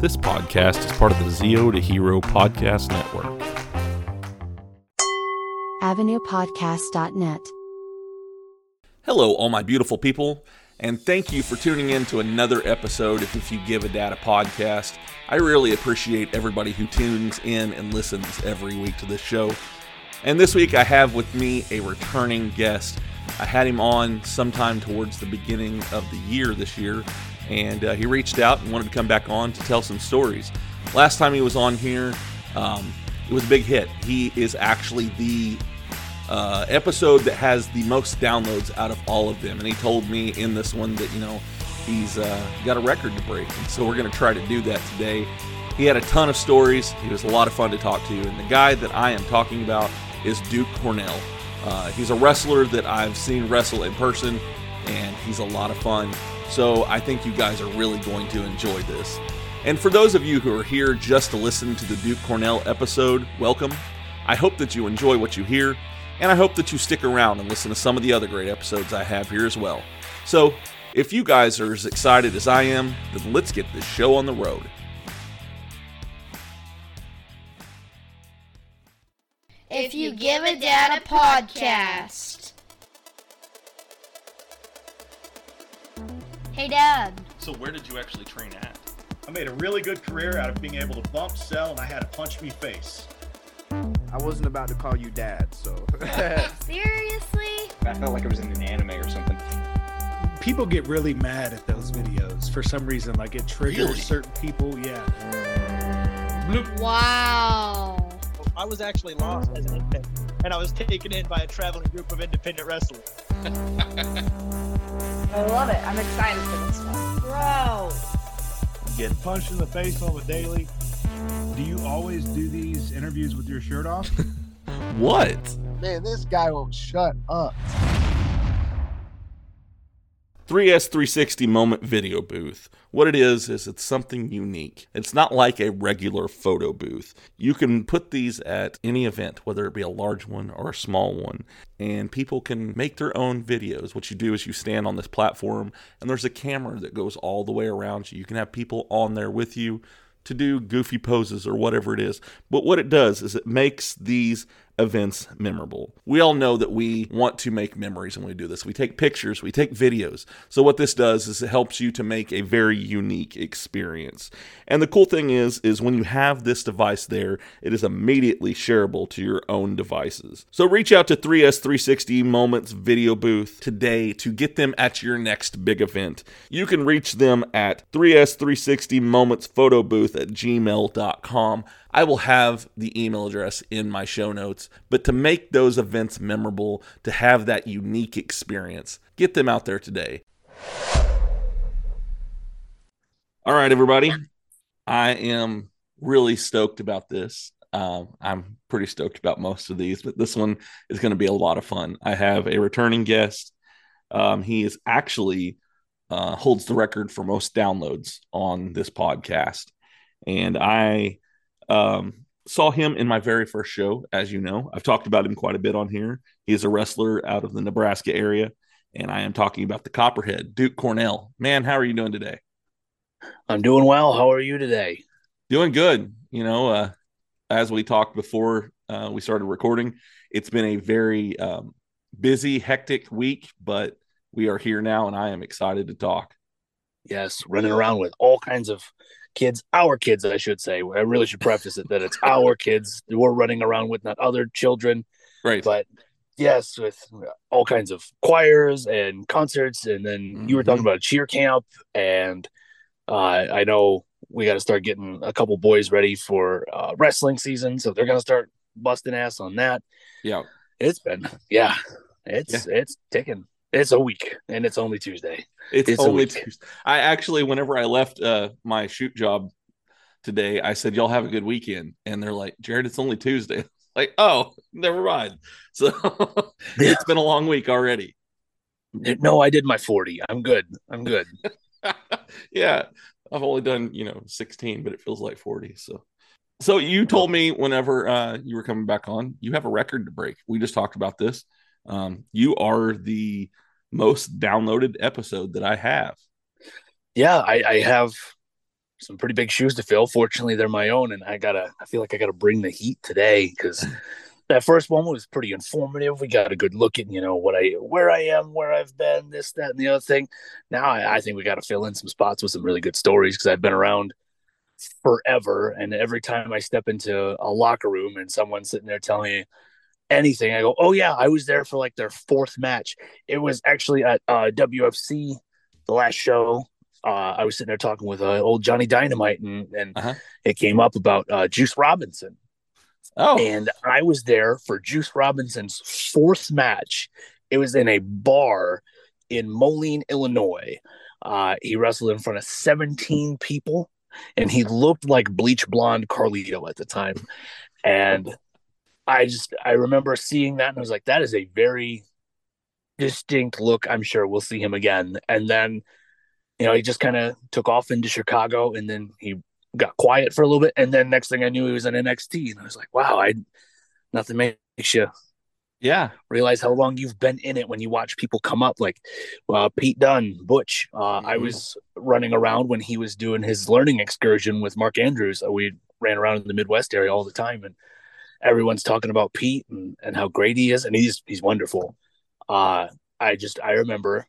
This podcast is part of the Zeo to Hero Podcast Network. AvenuePodcast.net. Hello, all my beautiful people, and thank you for tuning in to another episode of If You Give a Dad a Podcast. I really appreciate everybody who tunes in and listens every week to this show. And this week I have with me a returning guest. I had him on sometime towards the beginning of the year this year, and uh, he reached out and wanted to come back on to tell some stories. Last time he was on here, um, it was a big hit. He is actually the uh, episode that has the most downloads out of all of them, and he told me in this one that you know he's uh, got a record to break, and so we're going to try to do that today. He had a ton of stories. He was a lot of fun to talk to, and the guy that I am talking about is Duke Cornell. Uh, he's a wrestler that I've seen wrestle in person, and he's a lot of fun. So I think you guys are really going to enjoy this. And for those of you who are here just to listen to the Duke Cornell episode, welcome. I hope that you enjoy what you hear, and I hope that you stick around and listen to some of the other great episodes I have here as well. So, if you guys are as excited as I am, then let's get this show on the road. If you give a dad a podcast. Hey, Dad. So, where did you actually train at? I made a really good career out of being able to bump, sell, and I had a punch me face. I wasn't about to call you dad, so. Seriously? I felt like I was in an anime or something. people get really mad at those videos for some reason. Like it triggers Really? certain people. Yeah. Wow. I was actually lost as an infant, and I was taken in by a traveling group of independent wrestlers. I love it. I'm excited for this one. Bro. Get punched in the face on the daily. Do you always do these interviews with your shirt off? What? Man, this guy won't shut up. 3S360 Moment Video Booth. What it is, is it's something unique. It's not like a regular photo booth. You can put these at any event, whether it be a large one or a small one, and people can make their own videos. What you do is you stand on this platform, and there's a camera that goes all the way around you. You can have people on there with you to do goofy poses or whatever it is. But what it does is it makes these events memorable. We all know that we want to make memories when we do this. We take pictures, we take videos. So what this does is it helps you to make a very unique experience. And the cool thing is is when you have this device there, it is immediately shareable to your own devices. So reach out to 3S360 Moments Video Booth today to get them at your next big event. You can reach them at 3S360 Moments Photo Booth at gmail.com. I will have the email address in my show notes. But to make those events memorable, to have that unique experience, get them out there today. All right, everybody. I am really stoked about this. Um, I'm pretty stoked about most of these, but this one is going to be a lot of fun. I have a returning guest. Um, he is actually uh, holds the record for most downloads on this podcast, and I um, saw him in my very first show. As you know, I've talked about him quite a bit on here. He is a wrestler out of the Nebraska area, and I am talking about the Copperhead, Duke Cornell. Man, how are you doing today? I'm doing well. How are you today? Doing good. You know, uh, as we talked before uh, we started recording, it's been a very um, busy, hectic week, but we are here now, and I am excited to talk. Yes, running around with all kinds of kids, our kids, I should say. I really should preface it that it's our kids that we're running around with, not other children. Right. But yes, with all kinds of choirs and concerts. And then you were talking about a cheer camp. And uh, I know we got to start getting a couple boys ready for uh, wrestling season. So they're going to start busting ass on that. yeah. It's been, yeah, it's, it's ticking. It's a week and it's only Tuesday. It's, It's only. Tuesday. I actually, whenever I left uh, my shoot job today, I said, "Y'all have a good weekend," and they're like, "Jared, it's only Tuesday." Like, oh, never mind. So it's been a long week already. No, I did my 40. I'm good. I'm good. yeah, I've only done you know 16, but it feels like 40. So, so you told me whenever uh, you were coming back on, you have a record to break. We just talked about this. Um, you are the most downloaded episode that I have. Yeah, I, I have some pretty big shoes to fill. Fortunately, they're my own, and I gotta. I feel like I gotta bring the heat today because that first one was pretty informative. We got a good look at you know what I where I am, where I've been, this, that, and the other thing. Now I, I think we got to fill in some spots with some really good stories because I've been around forever, and every time I step into a locker room and someone's sitting there telling me anything, I go, "Oh yeah, I was there for like their fourth match. It was actually at uh, WFC, the last show." Uh, I was sitting there talking with uh, old Johnny Dynamite, and, and Uh-huh. it came up about uh, Juice Robinson. Oh, And I was there for Juice Robinson's fourth match. It was in a bar in Moline, Illinois. Uh, he wrestled in front of 17 people, and he looked like bleach blonde Carlito at the time. And I just I remember seeing that, and I was like, that is a very distinct look. I'm sure we'll see him again. And then, you know, he just kind of took off into Chicago, and then he got quiet for a little bit, and then next thing I knew, he was in NXT, and I was like, wow, I nothing makes you yeah. realize how long you've been in it when you watch people come up like uh, Pete Dunne, Butch. Uh, I Mhm. was running around when he was doing his learning excursion with Mark Andrews. Uh, We ran around in the Midwest area all the time, and everyone's talking about Pete and, and how great he is, and he's he's wonderful. Uh, I just I remember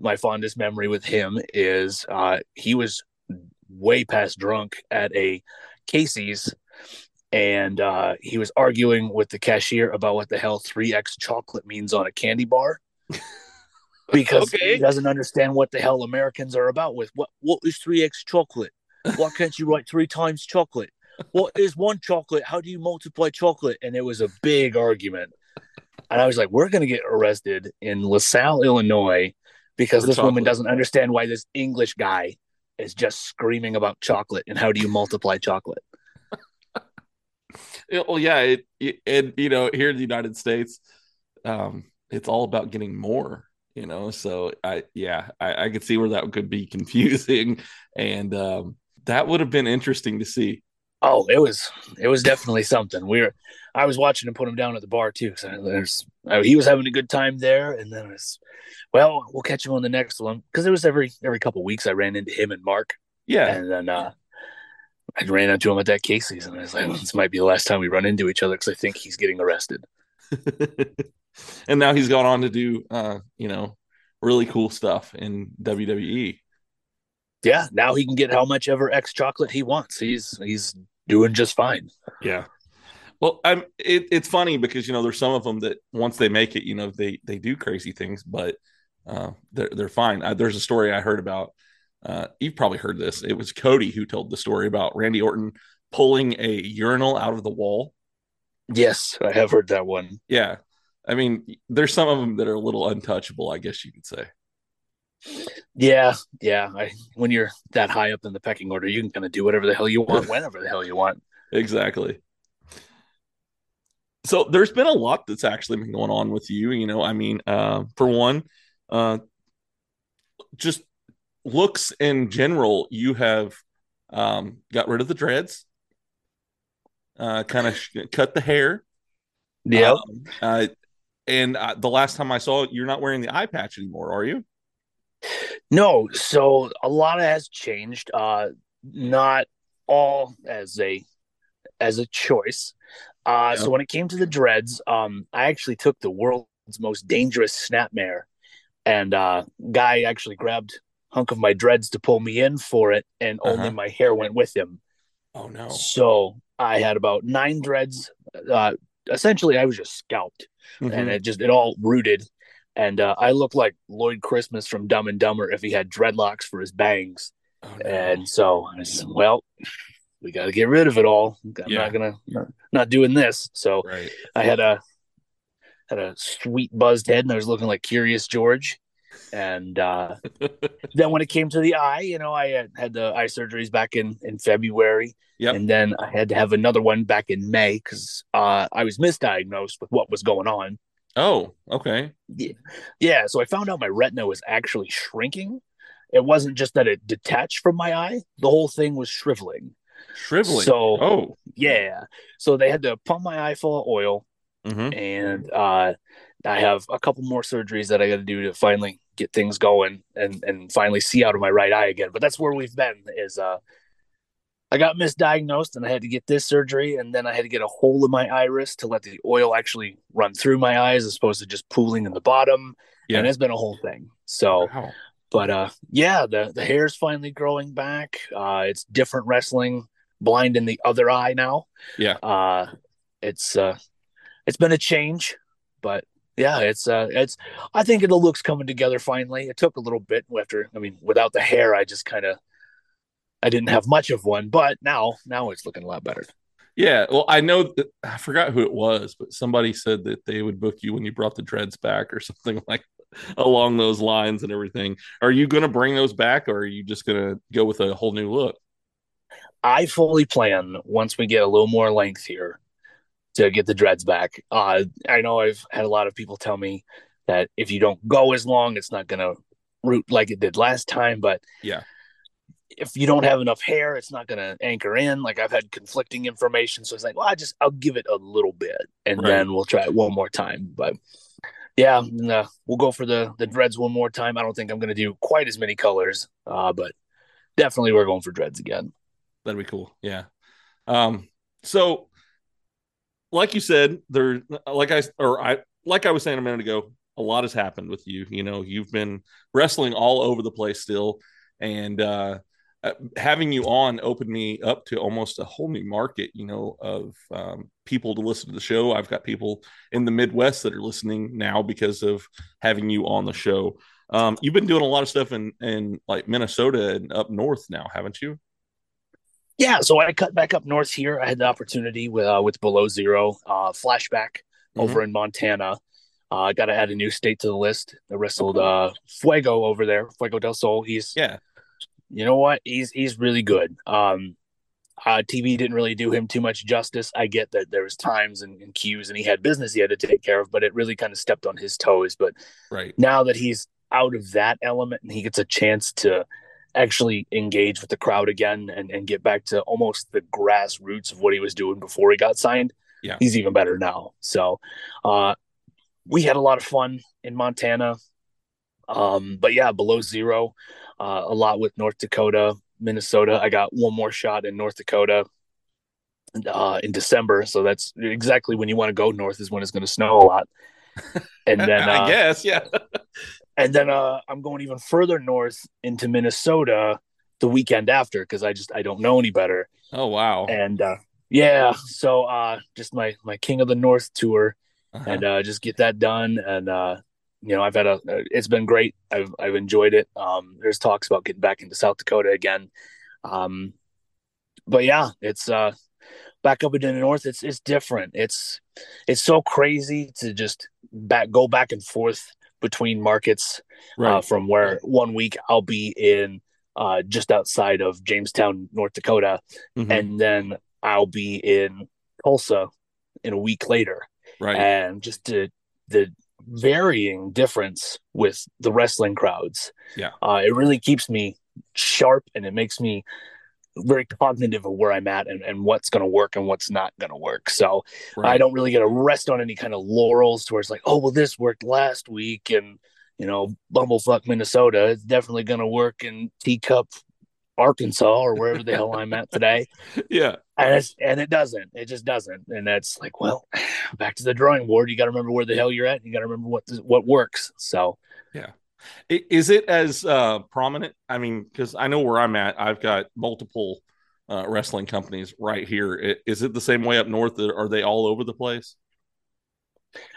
my fondest memory with him is uh, he was way past drunk at a Casey's and uh, he was arguing with the cashier about what the hell 3x chocolate means on a candy bar because Okay. he doesn't understand what the hell Americans are about with what what is 3x chocolate why can't you write three times chocolate what is one chocolate. How do you multiply chocolate? And it was a big argument. And I was like we're going to get arrested in LaSalle Illinois because For this woman doesn't understand why this English guy is just screaming about chocolate and how do you multiply chocolate? Well, yeah, it, it and you know here in the United States, um, it's all about getting more. You know, so I yeah, I, I could see where that could be confusing, and um, that would have been interesting to see. Oh, it was it was definitely something. We were I was watching him put him down at the bar too. So there's uh, he was having a good time there, and then it was well, we'll catch him on the next one because it was every every couple weeks I ran into him and Mark, Yeah, and then uh, I ran into him at that Casey's, and I was like, this might be the last time we run into each other because I think he's getting arrested. and now he's gone on to do uh, you know really cool stuff in. WWE. Yeah, now he can get how much ever X chocolate he wants. He's he's doing just fine. Yeah. Well, I'm. It, it's funny because you know there's some of them that once they make it, you know they they do crazy things, but uh, they're they're fine. Uh, there's a story I heard about. Uh, you've probably heard this. It was Cody who told the story about Randy Orton pulling a urinal out of the wall. Yes, I have heard that one. Yeah, I mean, there's some of them that are a little untouchable. I guess you could say. Yeah, yeah. I, when you're that high up in the pecking order, you can kind of do whatever the hell you want, whenever the hell you want. exactly. So there's been a lot that's actually been going on with you. You know, I mean, uh, for one, uh, just looks in general, you have um, got rid of the dreads, uh, kind of sh- cut the hair. Yeah. Um, uh, and uh, the last time I saw it, you're not wearing the eye patch anymore, are you? No, so a lot has changed. Uh, not all as a as a choice. Uh, Yeah. So when it came to the dreads, um, I actually took the world's most dangerous snapmare, and uh, guy actually grabbed hunk of my dreads to pull me in for it, and only Uh-huh. my hair went with him. Oh no. So I had about nine dreads. Uh, essentially, I was just scalped. Mhm. and it just it all rooted and uh, i looked like lloyd christmas from dumb and dumber if he had dreadlocks for his bangs Oh, no. and so i said well we got to get rid of it all i'm Yeah. not gonna not, not doing this so right. i had a had a sweet buzzed head and i was looking like curious george and uh then when it came to the eye you know i had, had the eye surgeries back in in february Yep. and then i had to have another one back in may because uh i was misdiagnosed with what was going on Oh, okay. yeah. yeah. So I found out my retina was actually shrinking. It wasn't just that it detached from my eye, the whole thing was shriveling. Shriveling. So- oh. Yeah. So they had to pump my eye full of oil. hmm And uh, I have a couple more surgeries that I got to do to finally get things going and, and finally see out of my right eye again. But that's where we've been is uh, I got misdiagnosed and I had to get this surgery, and then I had to get a hole in my iris to let the oil actually run through my eyes as opposed to just pooling in the bottom. Yeah. And it's been a whole thing. So, Wow. but uh, yeah, the the hair's finally growing back. Uh, it's different wrestling. Blind in the other eye now. Yeah. Uh, it's uh, it's been a change, but yeah, it's uh, it's. I think it looks coming together finally. It took a little bit after. I mean, without the hair, I just kind of. I didn't have much of one, but now now it's looking a lot better. Yeah, well, I know that I forgot who it was, but somebody said that they would book you when you brought the dreads back or something like along those lines and everything. Are you going to bring those back, or are you just going to go with a whole new look? I fully plan once we get a little more length here to get the dreads back. Uh, I know I've had a lot of people tell me that if you don't go as long, it's not going to root like it did last time. But Yeah. If you don't have enough hair, it's not going to anchor in. Like I've had conflicting information, so it's like, well, I just I'll give it a little bit, and Right. then we'll try it one more time. But yeah, we'll go for the the dreads one more time. I don't think I'm going to do quite as many colors, uh, but definitely we're going for dreads again. That'd be cool. Yeah. Um, so like you said, there like I or I like I was saying a minute ago, a lot has happened with you. You know, you've been wrestling all over the place still, and uh uh, having you on opened me up to almost a whole new market, you know, of um, people to listen to the show. I've got people in the Midwest that are listening now because of having you on the show. Um, you've been doing a lot of stuff in in like Minnesota and up north now, haven't you? Yeah, so I cut back up north here. I had the opportunity with uh, with Below Zero uh, flashback over in Montana. Uh, I got to add a new state to the list. I wrestled uh, Fuego over there, Fuego del Sol. He's Yeah. You know what? He's he's really good. Um, uh, TV didn't really do him too much justice. I get that there was times and, and cues, and he had business he had to take care of, but it really kind of stepped on his toes. But Right. now that he's out of that element and he gets a chance to actually engage with the crowd again and, and get back to almost the grassroots of what he was doing before he got signed, Yeah. he's even better now. So uh, we had a lot of fun in Montana. Um, but yeah, below zero, uh, a lot with North Dakota, Minnesota. I got one more shot in North Dakota uh, in December. So that's exactly when you want to go north is when it's going to snow a lot. And then I uh, guess, yeah. and then uh, I'm going even further north into Minnesota the weekend after because I just I don't know any better. Oh wow. And uh, yeah, so uh, just my my King of the North tour, Uh-huh. and uh, just get that done. And uh, you know, I've had a it's been great. I've I've enjoyed it. Um, there's talks about getting back into South Dakota again. Um, but yeah, it's uh, back up into the north. It's it's different. It's it's so crazy to just back go back and forth between markets uh, from where one week I'll be in uh, just outside of Jamestown, North Dakota, Mhm. and then I'll be in Tulsa in a week later. right. And just the the varying difference with the wrestling crowds. Yeah. Uh, it really keeps me sharp and it makes me very cognitive of where I'm at and, and what's going to work and what's not going to work. So right. I don't really get to rest on any kind of laurels to where it's like, oh, well, this worked last week and, you know, Bumblefuck, Minnesota, it's definitely going to work in Teacup, Arkansas, or wherever the hell I'm at today. yeah. And, it's, and it doesn't. It just doesn't. And that's like, well, back to the drawing board. You got to remember where the hell you're at. You got to remember what what works. So, yeah. Is it as uh, prominent? I mean, because I know where I'm at. I've got multiple uh, wrestling companies right here. Is it the same way up north? Are they all over the place?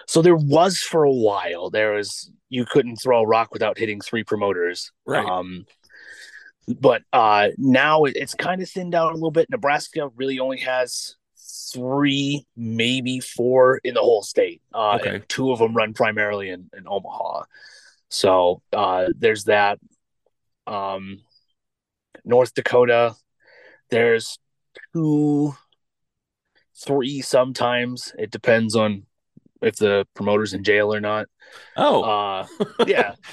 so there was for a while. There was you couldn't throw a rock without hitting three promoters. Right. Um, but uh, now it's kind of thinned out a little bit. Nebraska really only has three, maybe four in the whole state. Uh, Okay. and two of them run primarily in, in Omaha. So uh, there's that. Um, North Dakota, there's two, three sometimes. It depends on if the promoter's in jail or not. Oh, Uh, yeah.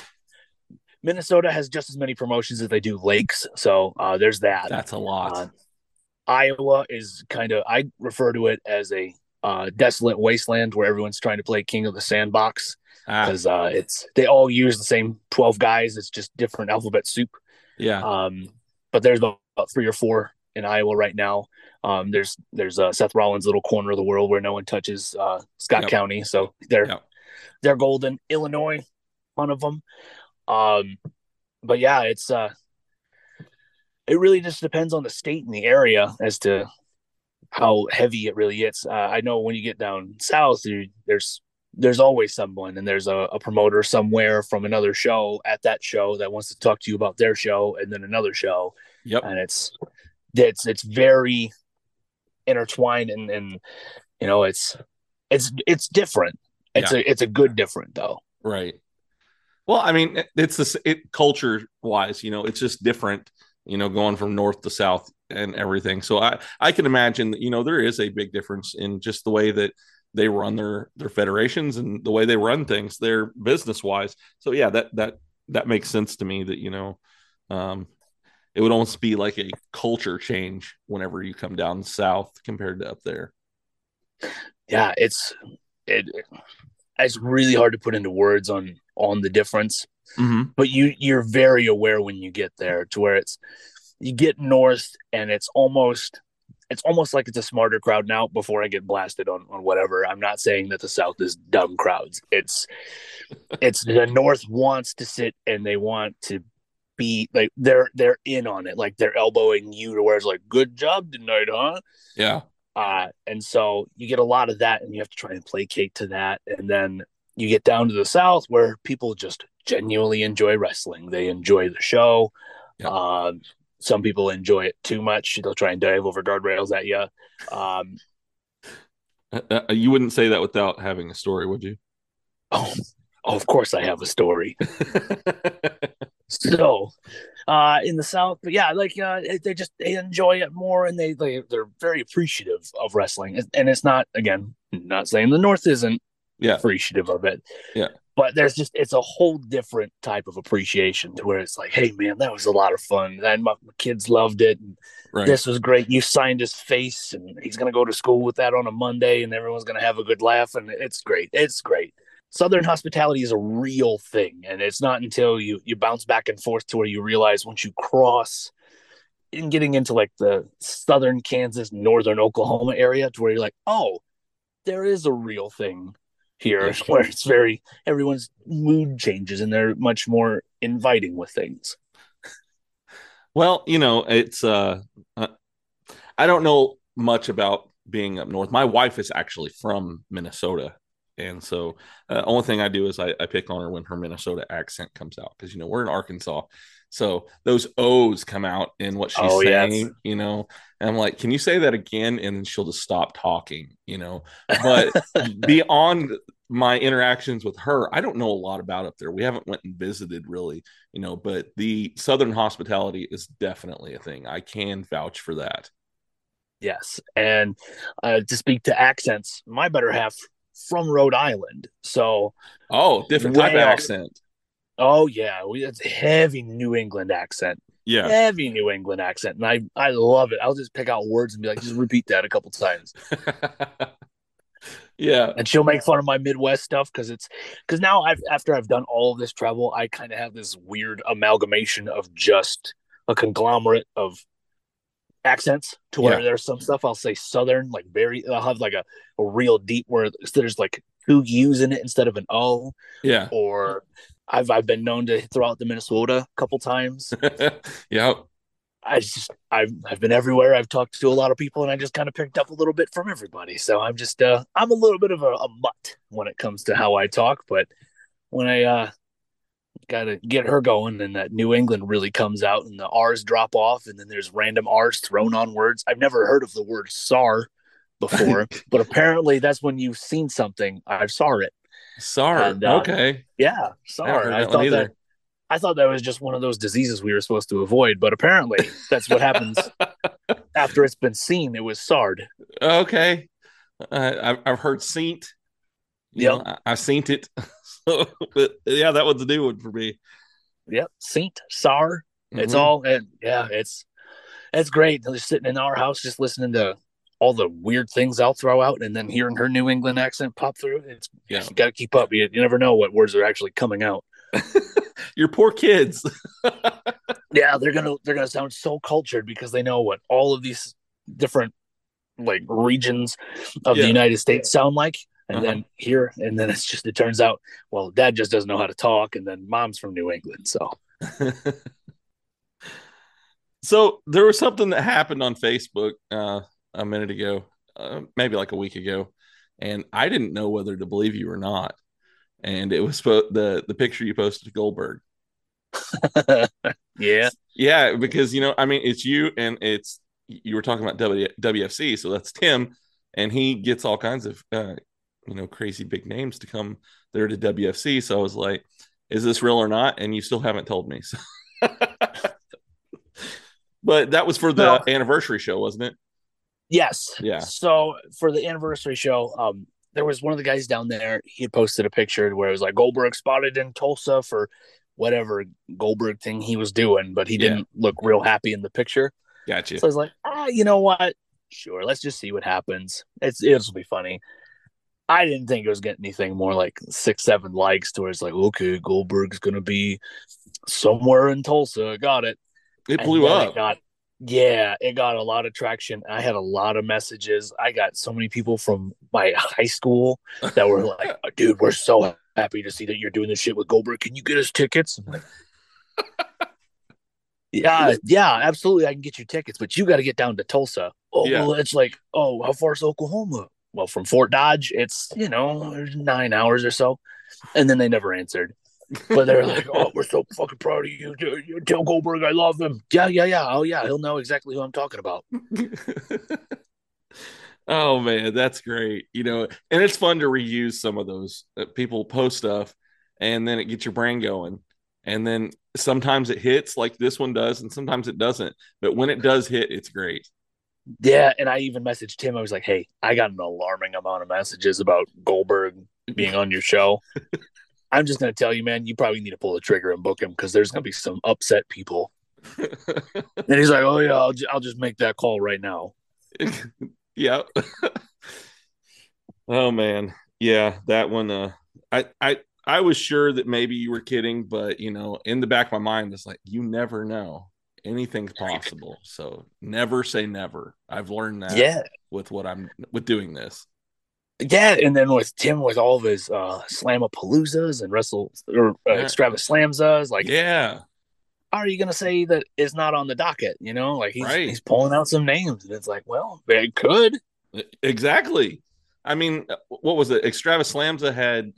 Minnesota has just as many promotions as they do lakes, so uh, there's that. that's a lot. Uh, Iowa is kind of I refer to it as a uh, desolate wasteland where everyone's trying to play king of the sandbox Ah, because uh, it's they all use the same twelve guys. It's just different alphabet soup. yeah. Um, but there's about three or four in Iowa right now. Um, there's there's uh, Seth Rollins' little corner of the world where no one touches uh, Scott Yep. County, so they're Yep. they're golden. Illinois, one of them. Um, but yeah, it's uh, it really just depends on the state and the area as to how heavy it really is. Uh, I know when you get down south, you, there's there's always someone, and there's a, a promoter somewhere from another show at that show that wants to talk to you about their show, and then another show, Yep. and it's it's it's very intertwined, and and you know it's it's it's different. It's Yeah. a it's a good different though. Right. Well, I mean, it's this it culture wise, you know, it's just different, you know, going from north to south and everything. So I I can imagine, that, you know, there is a big difference in just the way that they run their their federations and the way they run things, their business wise. So yeah, that that that makes sense to me that you know, um, it would almost be like a culture change whenever you come down south compared to up there. Yeah, it's it, it's really hard to put into words on on the difference. Mm-hmm. but you you're very aware when you get there to where it's you get north and it's almost it's almost like it's a smarter crowd now before I get blasted on on whatever. I'm not saying that the south is dumb crowds. It's it's the north wants to sit and they want to be like they're they're in on it. Like they're elbowing you to where it's like good job tonight, huh? Yeah. Uh, and so you get a lot of that, and you have to try and placate to that. And then you get down to the South where people just genuinely enjoy wrestling. They enjoy the show. Yeah. Um, some people enjoy it too much. They'll try and dive over guardrails at you. Um, Uh, uh, you wouldn't say that without having a story, would you? oh, oh, of course, I have a story. so uh in the south but yeah like uh they just they enjoy it more and they, they they're very appreciative of wrestling and it's not again not saying the north isn't Yeah. appreciative of it Yeah. but there's just it's a whole different type of appreciation to where it's like hey man that was a lot of fun and my, my kids loved it and right. this was great you signed his face and he's going to go to school with that on a monday and everyone's going to have a good laugh and it's great it's great southern hospitality is a real thing and it's not until you you bounce back and forth to where you realize once you cross in getting into like the southern kansas northern oklahoma area to where you're like oh there is a real thing here where it's very everyone's mood changes and they're much more inviting with things Well, you know, it's uh, uh I don't know much about being up north. My wife is actually from Minnesota. And so uh, only thing I do is I, I pick on her when her Minnesota accent comes out because you know we're in Arkansas. So those O's come out in what she's Oh, yes. saying, you know. And I'm like, can you say that again? And then she'll just stop talking, you know. But beyond my interactions with her, I don't know a lot about up there. We haven't went and visited really, you know, but the southern hospitality is definitely a thing. I can vouch for that. Yes, and uh, to speak to accents, my better half from Rhode Island. So, Oh, different type of accent. oh yeah, we it's heavy New England accent, Yeah. heavy New England accent, and I I love it. I'll just pick out words and be like, just repeat that a couple times, yeah. and she'll make fun of my Midwest stuff because it's because now I've after I've done all of this travel, I kind of have this weird amalgamation of just a conglomerate of accents to where Yeah. there's some stuff I'll say southern, like very I'll have like a, a real deep where there's like two U's in it instead of an O, Yeah. or I've I've been known to throw out the Minnesota a couple times. yeah. I just I've I've been everywhere. I've talked to a lot of people and I just kind of picked up a little bit from everybody. So I'm just uh I'm a little bit of a, a mutt when it comes to how I talk, but when I uh gotta get her going and that New England really comes out and the R's drop off and then there's random R's thrown on words. I've never heard of the word SAR before, but apparently that's when you've seen something. I've saw it. Sorry. And, uh, okay. Yeah, SAR. heard I thought that I thought that was just one of those diseases we were supposed to avoid, but apparently that's what happens after it's been seen. It was SARD. Okay. Uh, I've, I've heard Saint. Yeah, I, I've seen it. but yeah, that was a new one for me. Yep, Saint SAR. It's Mhm. all and yeah, it's it's great. They're just sitting in our house, just listening to all the weird things I'll throw out, and then hearing her New England accent pop through. It's Yeah. you got to keep up. You, you never know what words are actually coming out. Your poor kids. yeah, they're gonna they're gonna sound so cultured because they know what all of these different like regions of Yeah. the United States sound like. And Uh-huh. then here, and then it's just it turns out, well, dad just doesn't know how to talk, and then mom's from New England, so so there was something that happened on Facebook uh, a minute ago, uh, maybe like a week ago, and I didn't know whether to believe you or not. And it was the the picture you posted to Goldberg. yeah, Yeah, because you know, I mean, it's you and it's you were talking about w, WFC, so that's Tim, and he gets all kinds of uh, you know crazy big names to come there to WFC. So I was like, is this real or not? And you still haven't told me. So. but that was for the No. anniversary show, wasn't it? Yes. Yeah. So for the anniversary show, um, there was one of the guys down there. He had posted a picture where it was like Goldberg spotted in Tulsa for whatever Goldberg thing he was doing, but he Yeah. didn't look real happy in the picture. Gotcha. So I was like, ah, you know what? Sure, let's just see what happens. It's it'll be funny. I didn't think it was getting anything more like six, seven likes to where it's like, okay, Goldberg's gonna be somewhere in Tulsa. Got it. It blew up. It got, yeah, it got a lot of traction. I had a lot of messages. I got so many people from my high school that were like, dude, we're so happy to see that you're doing this shit with Goldberg. Can you get us tickets? I'm like, yeah, yeah, absolutely. I can get you tickets, but you got to get down to Tulsa. Oh, Yeah. well, it's like, oh, how far is Oklahoma? Well, from Fort Dodge, it's, you know, nine hours or so. And then they never answered. But they're like, oh, we're so fucking proud of you. You Tell Goldberg I love him. Yeah, yeah, yeah. Oh, yeah. He'll know exactly who I'm talking about. oh man, that's great. You know, and it's fun to reuse some of those. Uh, people post stuff, and then it gets your brain going. And then sometimes it hits like this one does, and sometimes it doesn't. But when it does hit, it's great. Yeah. And I even messaged him. I was like, hey, I got an alarming amount of messages about Goldberg being on your show. I'm just going to tell you, man, you probably need to pull the trigger and book him because there's going to be some upset people. And he's like, oh, yeah, I'll, ju- I'll just make that call right now. yeah. oh man, yeah, that one. Uh, I I I was sure that maybe you were kidding, but you know, in the back of my mind, it's like you never know. Anything's possible. So never say never. I've learned that. Yeah. With what I'm with doing this. Yeah, and then with Tim with all of his uh Slamapaloozas and Wrestle or uh, Yeah. Extravaslams, like Yeah. are you gonna say that it's not on the docket? You know, like he's Right. he's pulling out some names, and it's like, well, it could. Exactly. I mean, uh, what was it? Extravaslamza had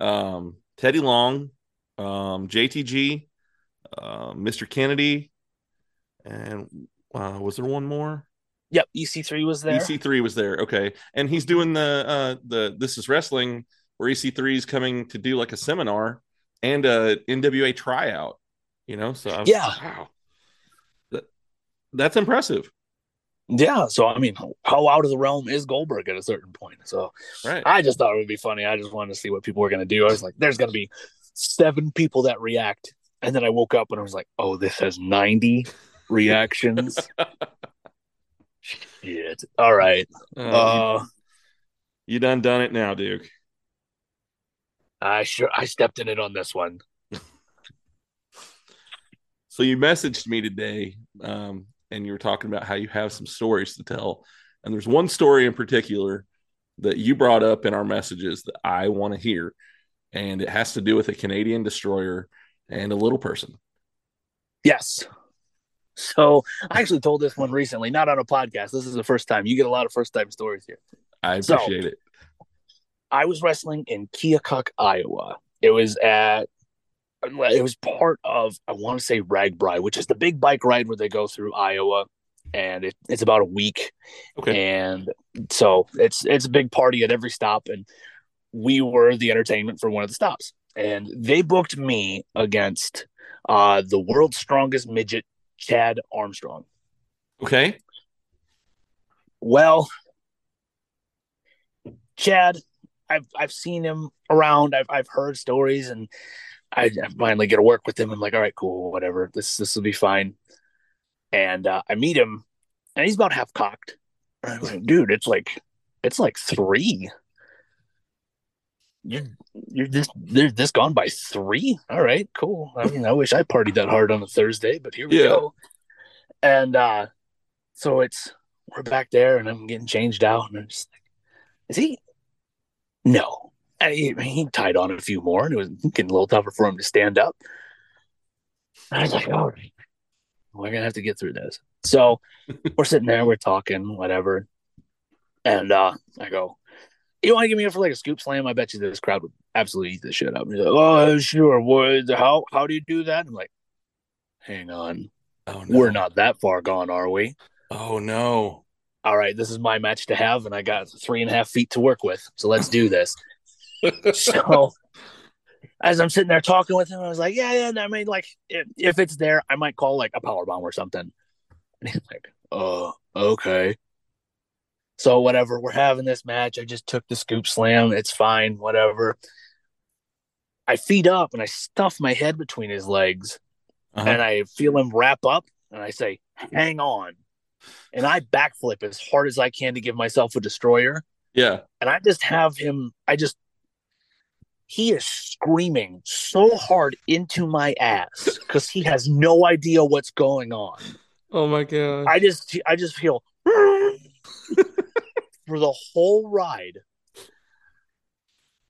um, Teddy Long, um, JTG, uh, Mr. Kennedy, and uh, was there one more? Yep, EC3 was there. EC3 was there. Okay, and he's doing the uh, the This Is Wrestling, where EC3 is coming to do like a seminar and a NWA tryout. You know, so I was, Yeah. wow, that, that's impressive. Yeah, so I mean, how out of the realm is Goldberg at a certain point? So Right. I just thought it would be funny. I just wanted to see what people were gonna do. I was like, there's gonna be seven people that react, and then I woke up and I was like, oh, this has ninety reactions. Shit. All right. Uh, Uh, you, you done done it now, Duke. I sure I stepped in it on this one. So you messaged me today, um, and you were talking about how you have some stories to tell, and there's one story in particular that you brought up in our messages that I want to hear, and it has to do with a Canadian destroyer and a little person. Yes. So I actually told this one recently, not on a podcast. This is the first time. You get a lot of first time stories here. I So- appreciate it. I was wrestling in Keokuk, Iowa. It was at it was part of I want to say RAGBRAI, which is the big bike ride where they go through Iowa, and it, it's about a week. Okay. And so it's it's a big party at every stop, and we were the entertainment for one of the stops. And they booked me against uh, the world's strongest midget, Chad Armstrong. Okay. Well, Chad, I've I've seen him around. I've I've heard stories, and I, finally get to work with him. I'm like, all right, cool, whatever. This this will be fine. And uh, I meet him, and he's about half cocked. And I'm like, dude, it's like it's like three. You're you're this they're this gone by three. All right, cool. I mean, I wish I partied that hard on a Thursday, but here we Yeah. go. And uh so it's we're back there, and I'm getting changed out, and I'm just like, is he? No. He, he tied on a few more, and it was getting a little tougher for him to stand up. And I was like, oh, we're gonna have to get through this. So we're sitting there, we're talking, whatever. And uh I go, You want to give me up for like a scoop slam? I bet you this crowd would absolutely eat the shit up. Like, Oh, sure. What how how do you do that? I'm like, hang on. Oh no. We're not that far gone, are we? Oh no. All right, this is my match to have, and I got three and a half feet to work with. So let's do this. so as I'm sitting there talking with him, I was like, Yeah, yeah. I mean, like if, if it's there, I might call like a power bomb or something. And he's like, Oh, okay. So whatever, we're having this match. I just took the scoop slam. It's fine, whatever. I feed up and I stuff my head between his legs Uh-huh. and I feel him wrap up and I say, hang on. And I backflip as hard as I can to give myself a destroyer. Yeah. And I just have him, I just, he is screaming so hard into my ass because he has no idea what's going on. Oh my god. I just I just feel for the whole ride.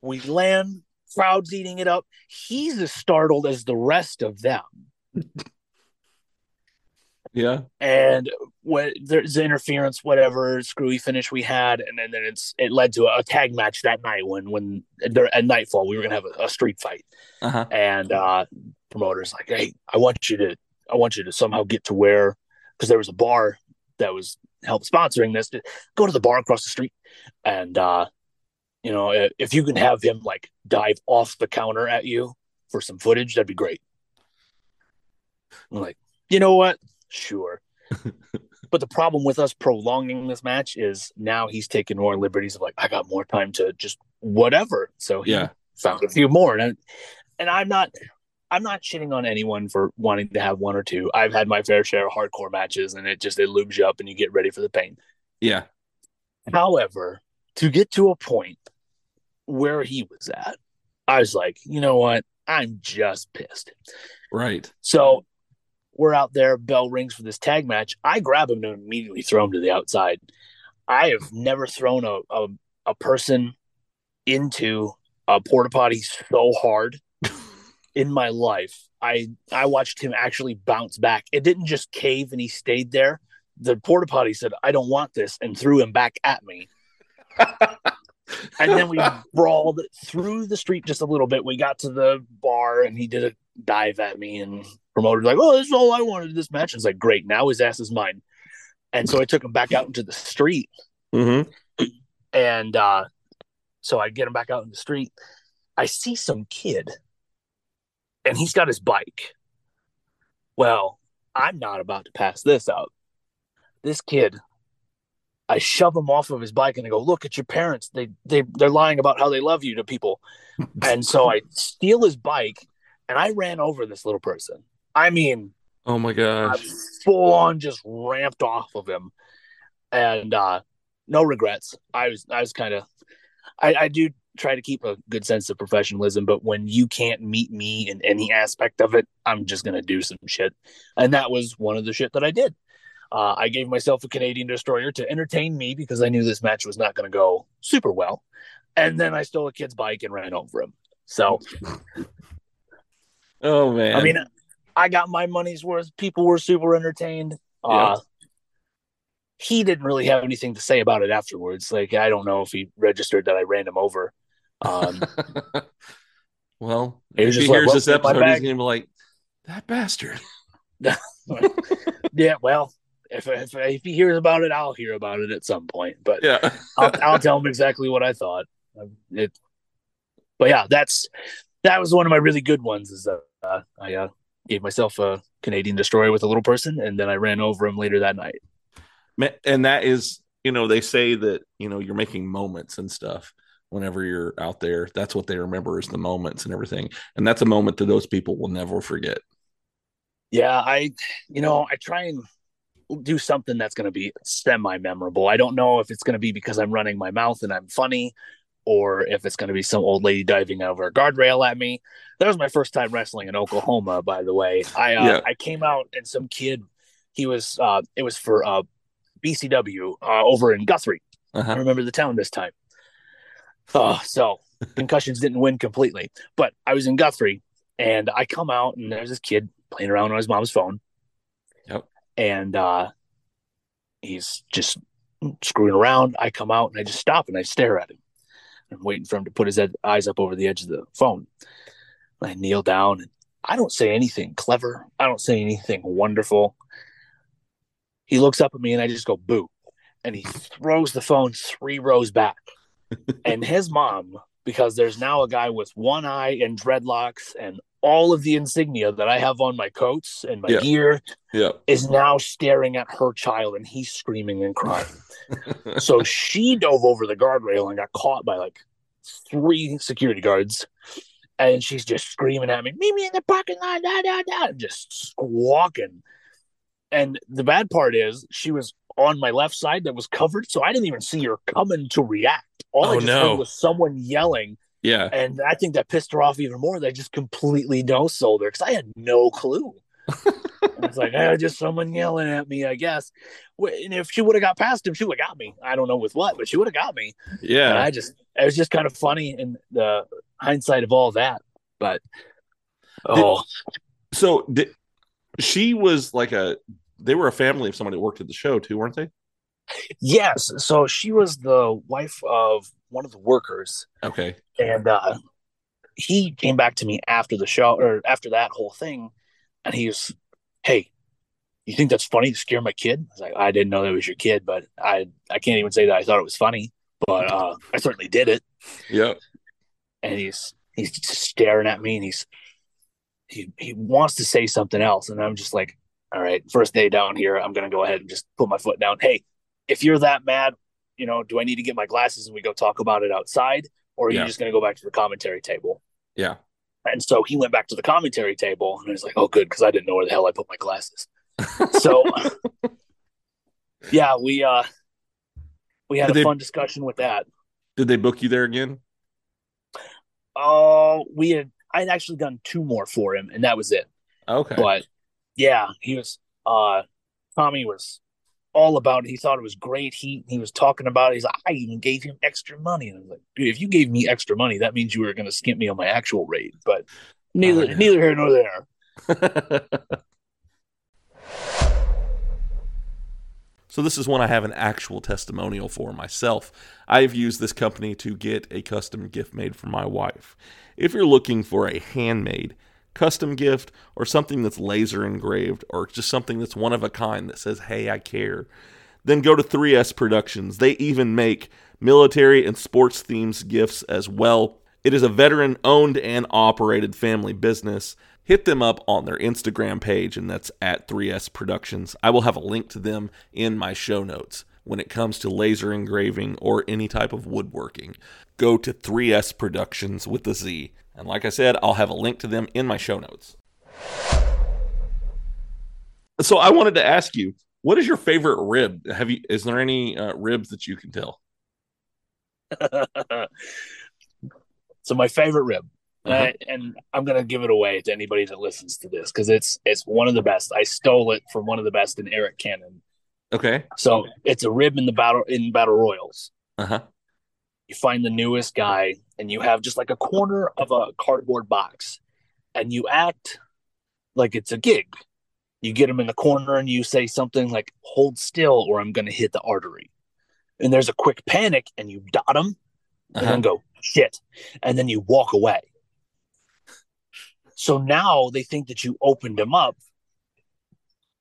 We land, crowd's eating it up. He's as startled as the rest of them. yeah. And when there's interference, whatever screwy finish we had, and then, then it's it led to a tag match that night when when there at nightfall we were gonna have a, a street fight. Uh-huh. and uh promoters like hey i want you to i want you to somehow get to where because there was a bar that was help sponsoring this go to the bar across the street and uh you know if, if you can have him like dive off the counter at you for some footage that'd be great. I'm like you know what? Sure. But the problem with us prolonging this match is now he's taking more liberties of like i got more time to just whatever. So he Yeah. found a few more and and I'm not I'm not shitting on anyone for wanting to have one or two. I've had my fair share of hardcore matches and it just it lubes you up and you get ready for the pain. Yeah. However, to get to a point where he was at, I was like, you know what? I'm just pissed. Right. So we're out there, bell rings for this tag match. I grab him and immediately throw him to the outside. I have never thrown a, a, a person into a porta potty so hard in my life. I I watched him actually bounce back. It didn't just cave and he stayed there. The porta potty said, "I don't want this," and threw him back at me. and then we brawled through the street just a little bit. We got to the bar and he did a dive at me and promoted like, "Oh, this is all I wanted this match." It's like, "Great, now his ass is mine." And so I took him back out into the street Mm-hmm. and uh, so I get him back out in the street. I see some kid, and he's got his bike. Well, I'm not about to pass this up. This kid, I shove him off of his bike and I go, "Look at your parents. They they they're lying about how they love you to people." and so I steal his bike, and I ran over this little person. I mean, Oh my I gosh. full on just ramped off of him, and uh, no regrets. I was I was kind of I, I do try to keep a good sense of professionalism, but when you can't meet me in any aspect of it, I'm just gonna do some shit, and that was one of the shit that I did. Uh, I gave myself a Canadian destroyer to entertain me because I knew this match was not going to go super well, and then I stole a kid's bike and ran over him. So Oh man. I mean, I got my money's worth. People were super entertained. Yeah. Uh, he didn't really have anything to say about it afterwards. Like, I don't know if he registered that I ran him over. Um, well, He if was he just like, hears "Well, this episode, he's gonna be like, "That bastard." yeah, well, if, if if he hears about it, I'll hear about it at some point. But Yeah. I'll, I'll tell him exactly what I thought. Um, It, but yeah, that's that was one of my really good ones. Is that uh, I uh, gave myself a Canadian destroyer with a little person, and then I ran over him later that night. And that is you know they say that you know you're making moments and stuff whenever you're out there that's what they remember is the moments and everything and that's a moment that those people will never forget Yeah, I, you know, I try and do something that's going to be semi memorable. I don't know if it's going to be because I'm running my mouth and I'm funny or if it's going to be some old lady diving over a guardrail at me. That was my first time wrestling in Oklahoma, by the way. I uh, Yeah. I came out and some kid, he was uh, it was for uh, BCW uh, over in Guthrie. I Uh-huh. remember the town this time. Oh, so concussions didn't win completely, but I was in Guthrie and I come out and there's this kid playing around on his mom's phone. Yep. And uh, he's just screwing around. I come out and I just stop and I stare at him. I'm waiting for him to put his ed- eyes up over the edge of the phone. I kneel down and I don't say anything clever. I don't say anything wonderful. He looks up at me and I just go boo. And he throws the phone three rows back. And his mom, because there's now a guy with one eye and dreadlocks and all of the insignia that I have on my coats and my Yeah. gear, Yeah. is now staring at her child and he's screaming and crying. so she dove over the guardrail and got caught by like three security guards. And she's just screaming at me, meet me in the parking lot, da, da, da, just squawking. And the bad part is she was on my left side that was covered, so I didn't even see her coming to react. All Oh, I just no. heard was someone yelling, yeah. and I think that pissed her off even more. They just completely no sold her because I had no clue. it's like, eh, just someone yelling at me, I guess. And if she would have got past him, she would have got me. I don't know with what, but she would have got me. And Yeah. I just, it was just kind of funny in the hindsight of all that. But, oh, So did, she was like a they were a family of somebody that worked at the show too, weren't they? yes. So she was the wife of one of the workers. Okay. and uh he came back to me after the show or after that whole thing and he was hey you think that's funny to scare my kid i was like i didn't know that was your kid but i i can't even say that i thought it was funny but uh i certainly did it Yeah. and he's he's just staring at me and he's he, he wants to say something else and i'm just like all right first day down here i'm gonna go ahead and just put my foot down hey if you're that mad you know do i need to get my glasses and we go talk about it outside or are Yeah. you just gonna go back to the commentary table Yeah. and so he went back to the commentary table and I was like, oh, good, because I didn't know where the hell I put my glasses. so, yeah, we uh, we had Did a they- fun discussion with that. Did they book you there again? Oh, we had I had actually done two more for him, and that was it. Okay. But yeah, he was uh, Tommy was all about it. He thought it was great. He he was talking about it. He's like, I even gave him extra money, and I was like, dude, if you gave me extra money, that means you were going to skimp me on my actual rate. But neither yeah. neither here nor there. so this is one I have an actual testimonial for myself. I've used this company to get a custom gift made for my wife. If you're looking for a handmade custom gift or something that's laser engraved or just something that's one of a kind that says, "Hey, I care," then go to 3S Productions. They even make military and sports themes gifts as well. It is a veteran owned and operated family business. Hit them up on their Instagram page, and that's at 3S Productions. I will have a link to them in my show notes. When it comes to laser engraving or any type of woodworking, go to 3S Productions with the Z. And like I said, I'll have a link to them in my show notes. So I wanted to ask you, what is your favorite rib? Have you? Is there any uh, ribs that you can tell? so my favorite rib, Uh-huh. uh, and I'm gonna give it away to anybody that listens to this because it's it's one of the best. I stole it from one of the best in Eric Cannon. Okay. So it's a rib in the battle in battle royals. Uh huh. You find the newest guy, and you have just like a corner of a cardboard box, and you act like it's a gig. You get him in the corner, and you say something like "Hold still, or I'm gonna hit the artery." And there's a quick panic, and you dot him, and Uh-huh. then go shit, and then you walk away. So now they think that you opened him up,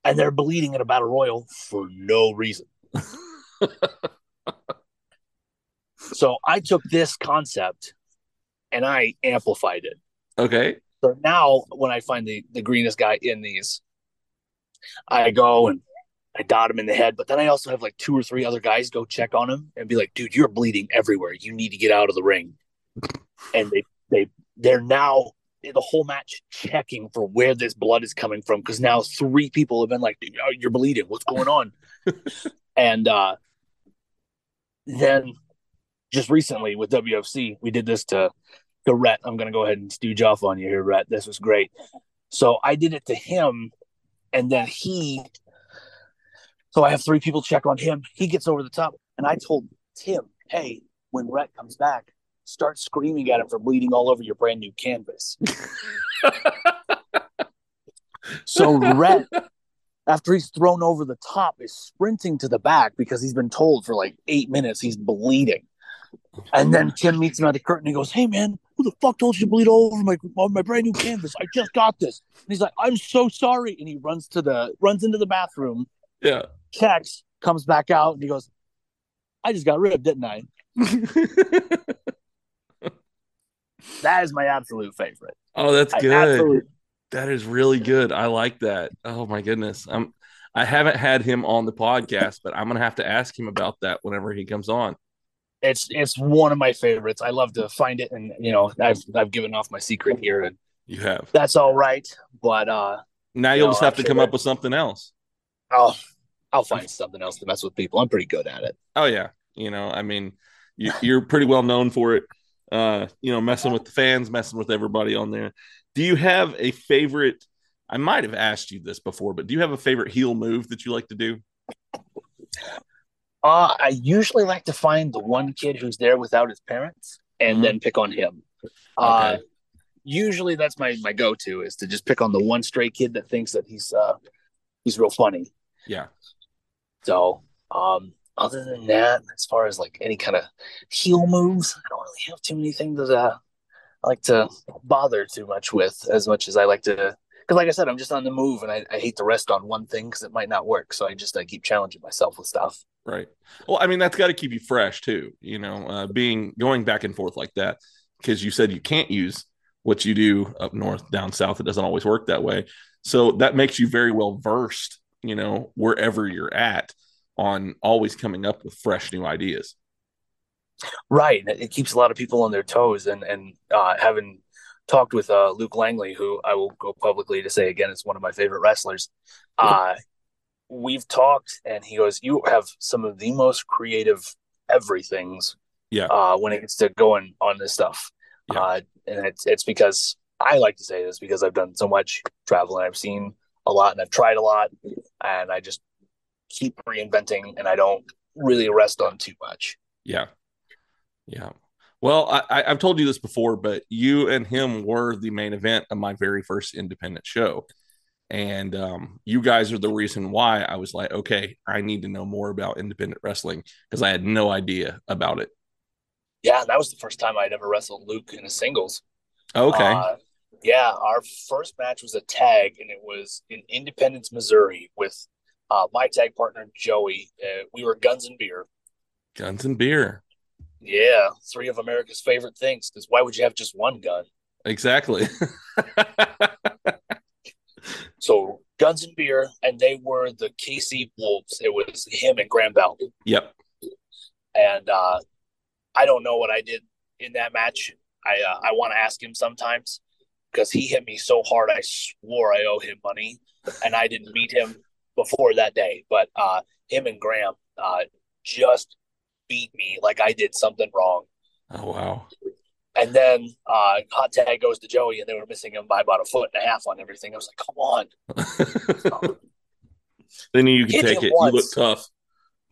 and they're bleeding in a battle royal for no reason. so I took this concept and I amplified it. Okay. So now when I find the, the greenest guy in these, I go and I dot him in the head, but then I also have like two or three other guys go check on him and be like, dude, you're bleeding everywhere. You need to get out of the ring. And they they they're now the whole match checking for where this blood is coming from because now three people have been like, you're bleeding. What's going on? and uh then just recently with WFC, we did this to to Rhett. I'm gonna go ahead and stooge off on you here, Rhett. This was great. So I did it to him, and then he. So I have three people check on him. He gets over the top, and I told Tim, "Hey, when Rhett comes back, start screaming at him for bleeding all over your brand new canvas." so Rhett, after he's thrown over the top, is sprinting to the back because he's been told for like eight minutes he's bleeding. And then Tim meets him at the curtain. And he goes, "Hey man, who the fuck told you to bleed all over my my brand new canvas? I just got this." And he's like, "I'm so sorry." And he runs to the runs into the bathroom. Yeah. Checks, comes back out, and he goes, "I just got ripped, didn't I?" that is my absolute favorite. Oh, that's I good. absolutely- That is really good. I like that. Oh my goodness. I'm I haven't had him on the podcast, but I'm gonna have to ask him about that whenever he comes on. It's it's one of my favorites. I love to find it, and you know, I've I've given off my secret here, and You have. that's all right. But uh, Now you'll just have to come up with something else. I'll I'll find something else to mess with people. I'm pretty good at it. Oh yeah, you know, I mean, you, you're pretty well known for it. Uh, you know, messing with the fans, messing with everybody on there. Do you have a favorite? I might have asked you this before, but do you have a favorite heel move that you like to do? Uh, I usually like to find the one kid who's there without his parents, and Mhm. then pick on him. Uh, usually that's my my go to is to just pick on the one stray kid that thinks that he's uh he's real funny. Yeah. So, um, other than that, as far as like any kind of heel moves, I don't really have too many things that uh, I like to bother too much with as much as I like to. Because, like I said, I'm just on the move, and I, I hate to rest on one thing because it might not work. So I just I keep challenging myself with stuff. Right. Well, I mean, that's got to keep you fresh too. You know, uh, being going back and forth like that because you said you can't use what you do up north, down south. It doesn't always work that way. So that makes you very well versed. You know, wherever you're at, on always coming up with fresh new ideas. Right. It, it keeps a lot of people on their toes. And and uh, having talked with uh, Luke Langley, who I will go publicly to say again is one of my favorite wrestlers. Uh, we've talked, and he goes, "You have some of the most creative everything's Yeah. uh, when it gets to going on this stuff." Yeah. Uh, and it's it's because I like to say this because I've done so much travel and I've seen a lot and I've tried a lot, and I just keep reinventing, and I don't really rest on too much. Yeah. Yeah. Well, I, I've told you this before, but you and him were the main event of my very first independent show. And um, you guys are the reason why I was like, okay, I need to know more about independent wrestling because I had no idea about it. Yeah, that was the first time I'd ever wrestled Luke in a singles. Okay. Uh, yeah, our first match was a tag, and it was in Independence, Missouri, with uh, my tag partner Joey. Uh, we were Guns and Beer. Guns and beer. Yeah, three of America's favorite things. Because why would you have just one gun? Exactly. So Guns and Beer, and they were the KC Wolves. It was him and Graham Bell. yep. and uh, I don't know what I did in that match. I uh, I want to ask him sometimes because he hit me so hard. I swore I owe him money, and I didn't meet him before that day. But uh, him and Graham uh, just beat me like I did something wrong. Oh, wow. And then uh, hot tag goes to Joey, and they were missing him by about a foot and a half on everything. I was like, "Come on!" they knew you could Hit take it. You look tough.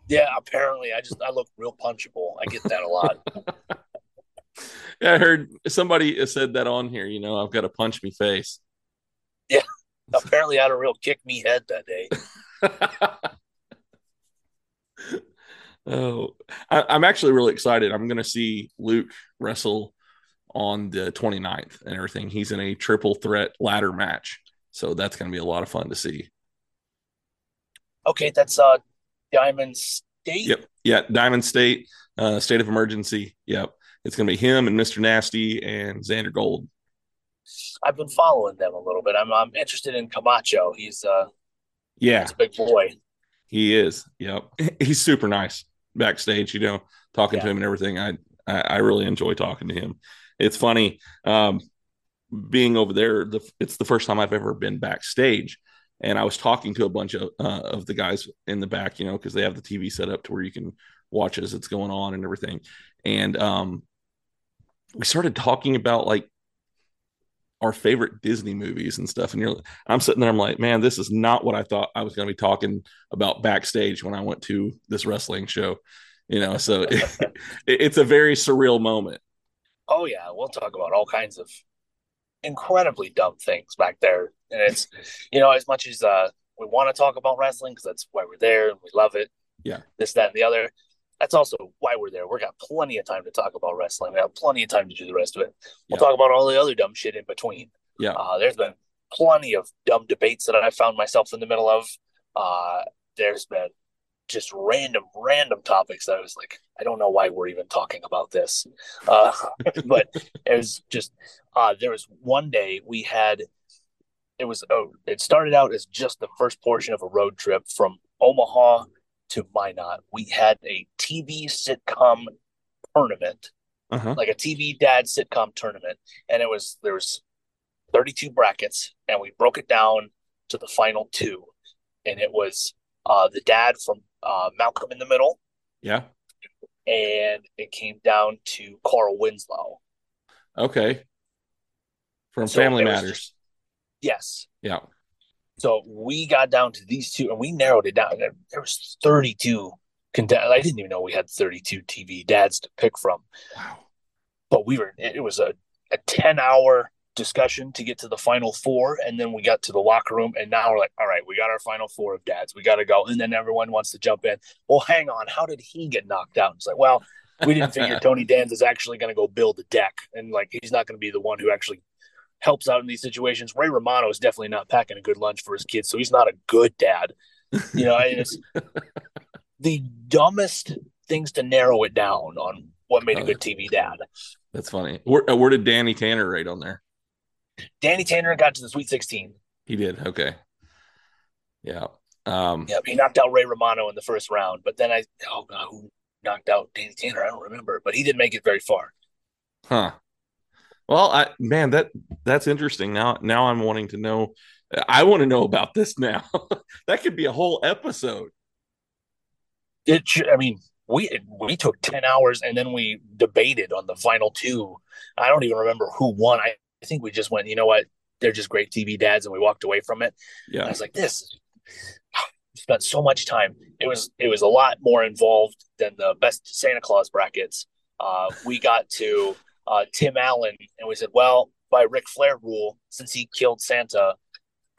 Yeah, apparently, I just I look real punchable. I get that a lot. Yeah, I heard somebody said that on here. You know, I've got a punch me face. Yeah, apparently, I had a real kick me head that day. oh, I, I'm actually really excited. I'm going to see Luke wrestle on the 29th and everything. He's in a triple threat ladder match. So that's going to be a lot of fun to see. Okay, that's uh Diamond State. Yep. Yeah. Diamond State, uh, state of emergency. Yep. It's going to be him and Mr. Nasty and Xander Gold. I've been following them a little bit. I'm I'm interested in Camacho. He's uh Yeah, he's a big boy. he is. Yep. He's super nice backstage, you know, talking to him and everything. I, I, I really enjoy talking to him. It's funny. Um, being over there, the, it's the first time I've ever been backstage. And I was talking to a bunch of uh, of the guys in the back, you know, because they have the TV set up to where you can watch as it's going on and everything. And um, we started talking about like our favorite Disney movies and stuff. And you're, I'm sitting there, I'm like, man, this is not what I thought I was going to be talking about backstage when I went to this wrestling show. You know, so it, it's a very surreal moment. Oh yeah, we'll talk about all kinds of incredibly dumb things back there, and it's you know as much as uh, we want to talk about wrestling because that's why we're there and we love it. Yeah, this, that, and the other. That's also why we're there. We got plenty of time to talk about wrestling. We have plenty of time to do the rest of it. We'll Yeah. talk about all the other dumb shit in between. Yeah. Uh, there's been plenty of dumb debates that I found myself in the middle of. Uh, there's been just random, random topics that I was like, I don't know why we're even talking about this. Uh, but it was just, uh, there was one day we had, it was, oh, it started out as just the first portion of a road trip from Omaha to Minot. We had a TV sitcom tournament Uh-huh. like a TV dad sitcom tournament, and it was there was 32 brackets, and we broke it down to the final two, and it was uh, the dad from uh, Malcolm in the Middle, Yeah. and it came down to Carl Winslow. Okay. From So Family Matters. Yes, Yeah. So we got down to these two, and we narrowed it down. There, was 32 contest. I didn't even know we had 32 TV dads to pick from. Wow. but we were it was a, a 10 hour discussion to get to the final four and then we got to the locker room and now we're like all right we got our final four of dads we got to go and then everyone wants to jump in well hang on how did he get knocked out it's like well we didn't figure tony danza is actually going to go build a deck and like he's not going to be the one who actually helps out in these situations ray romano is definitely not packing a good lunch for his kids so he's not a good dad you know it's the dumbest things to narrow it down on what made a good tv dad That's funny. Where, uh, where did Danny Tanner rate on there? Danny Tanner got to the Sweet 16. He did. Okay. Yeah. Um, Yep, he knocked out Ray Romano in the first round, but then I oh god, who knocked out Danny Tanner? I don't remember, but he didn't make it very far. Huh. Well, I man, that that's interesting. Now, now I'm wanting to know. I want to know about this now. that could be a whole episode. It, should- I mean, we we took ten hours and then we debated on the final two. I don't even remember who won. I, I think we just went, you know what? They're just great TV dads, and we walked away from it. Yeah. I was like, this spent so much time. It was it was a lot more involved than the best Santa Claus brackets. Uh, we got to uh, Tim Allen, and we said, well, by Ric Flair rule, since he killed Santa,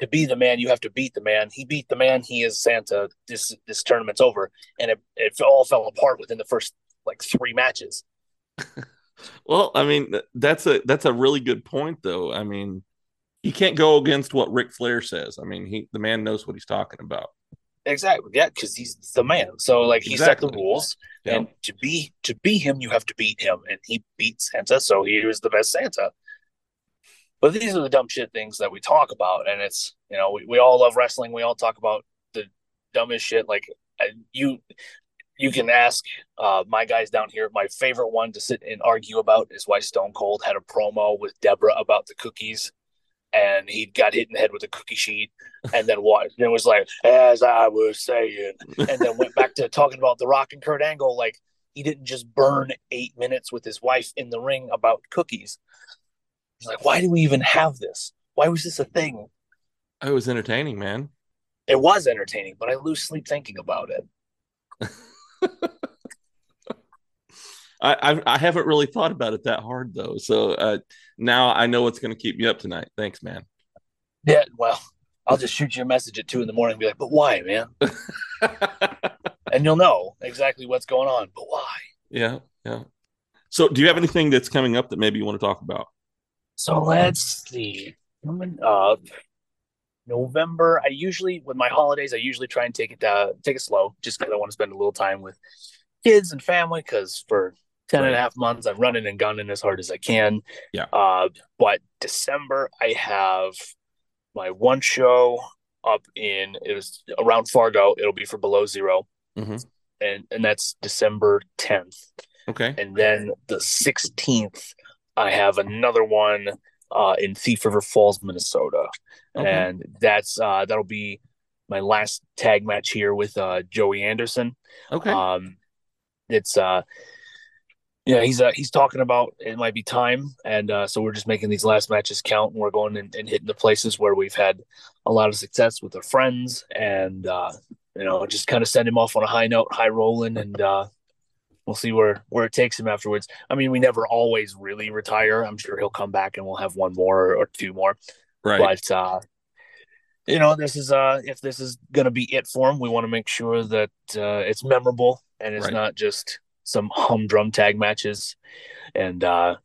to be the man, you have to beat the man. He beat the man. He is Santa. This this tournament's over, and it it all fell apart within the first like three matches. Well, I mean, that's a that's a really good point, though. I mean, you can't go against what Ric Flair says. I mean, he the man knows what he's talking about. Exactly. Yeah, because he's the man. So like he set the rules, Yeah. and to be to be him, you have to beat him, and he beat Santa, so he was the best Santa. But these are the dumb shit things that we talk about, and it's you know we, we all love wrestling. We all talk about the dumbest shit. Like you, you can ask uh, my guys down here. My favorite one to sit and argue about is why Stone Cold had a promo with Deborah about the cookies, and he got hit in the head with a cookie sheet, and then what? And was like, as I was saying, and then went back to talking about The Rock and Kurt Angle. Like he didn't just burn eight minutes with his wife in the ring about cookies. He's like, why do we even have this? Why was this a thing? It was entertaining, man. It was entertaining, but I lose sleep thinking about it. I, I I haven't really thought about it that hard though. So uh, now I know what's going to keep me up tonight. Thanks, man. Yeah, well, I'll just shoot you a message at two in the morning and be like, but why, man? and you'll know exactly what's going on, but why? yeah, yeah. So, do you have anything that's coming up that maybe you want to talk about? So let's see. Coming up November. I usually with my holidays, I usually try and take it uh, take it slow, just because I want to spend a little time with kids and family. Because for 10 and a half months, I'm running and gunning as hard as I can. Yeah. Uh, but December, I have my one show up in it was around Fargo. It'll be for Below 0 Mhm. and and that's December 10th. Okay. And then the 16th, I have another one uh, in Thief River Falls, Minnesota. Okay. And that's uh, that'll be my last tag match here with uh, Joey Anderson. Okay. Um, it's uh yeah he's uh he's talking about it might be time and uh so we're just making these last matches count and we're going and, and hitting the places where we've had a lot of success with our friends and uh you know just kind of send him off on a high note high rolling and uh we'll see where where it takes him afterwards i mean we never always really retire i'm sure he'll come back and we'll have one more or two more Right. but uh you know this is uh if this is gonna be it for him we want to make sure that uh it's memorable and it's Right. not just some humdrum tag matches and uh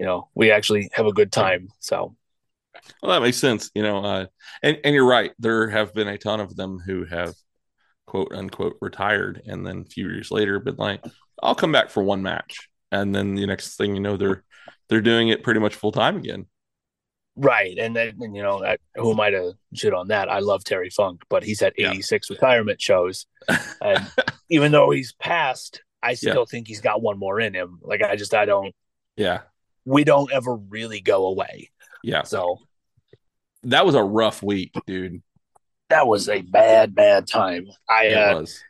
you know we actually have a good time so Well, that makes sense. You know, uh, and and you're right. There have been a ton of them who have quote unquote retired, and then a few years later been like, "I'll come back for one match," and then the next thing you know, they're they're doing it pretty much full time again. right and then and, you know I, who am i to shit on that i love terry funk but he's had Yeah. 86 retirement shows and even though he's passed i still think he's got one more in him like i just i don't Yeah, we don't ever really go away yeah. so That was a rough week, dude. that was a bad bad time i It uh, was.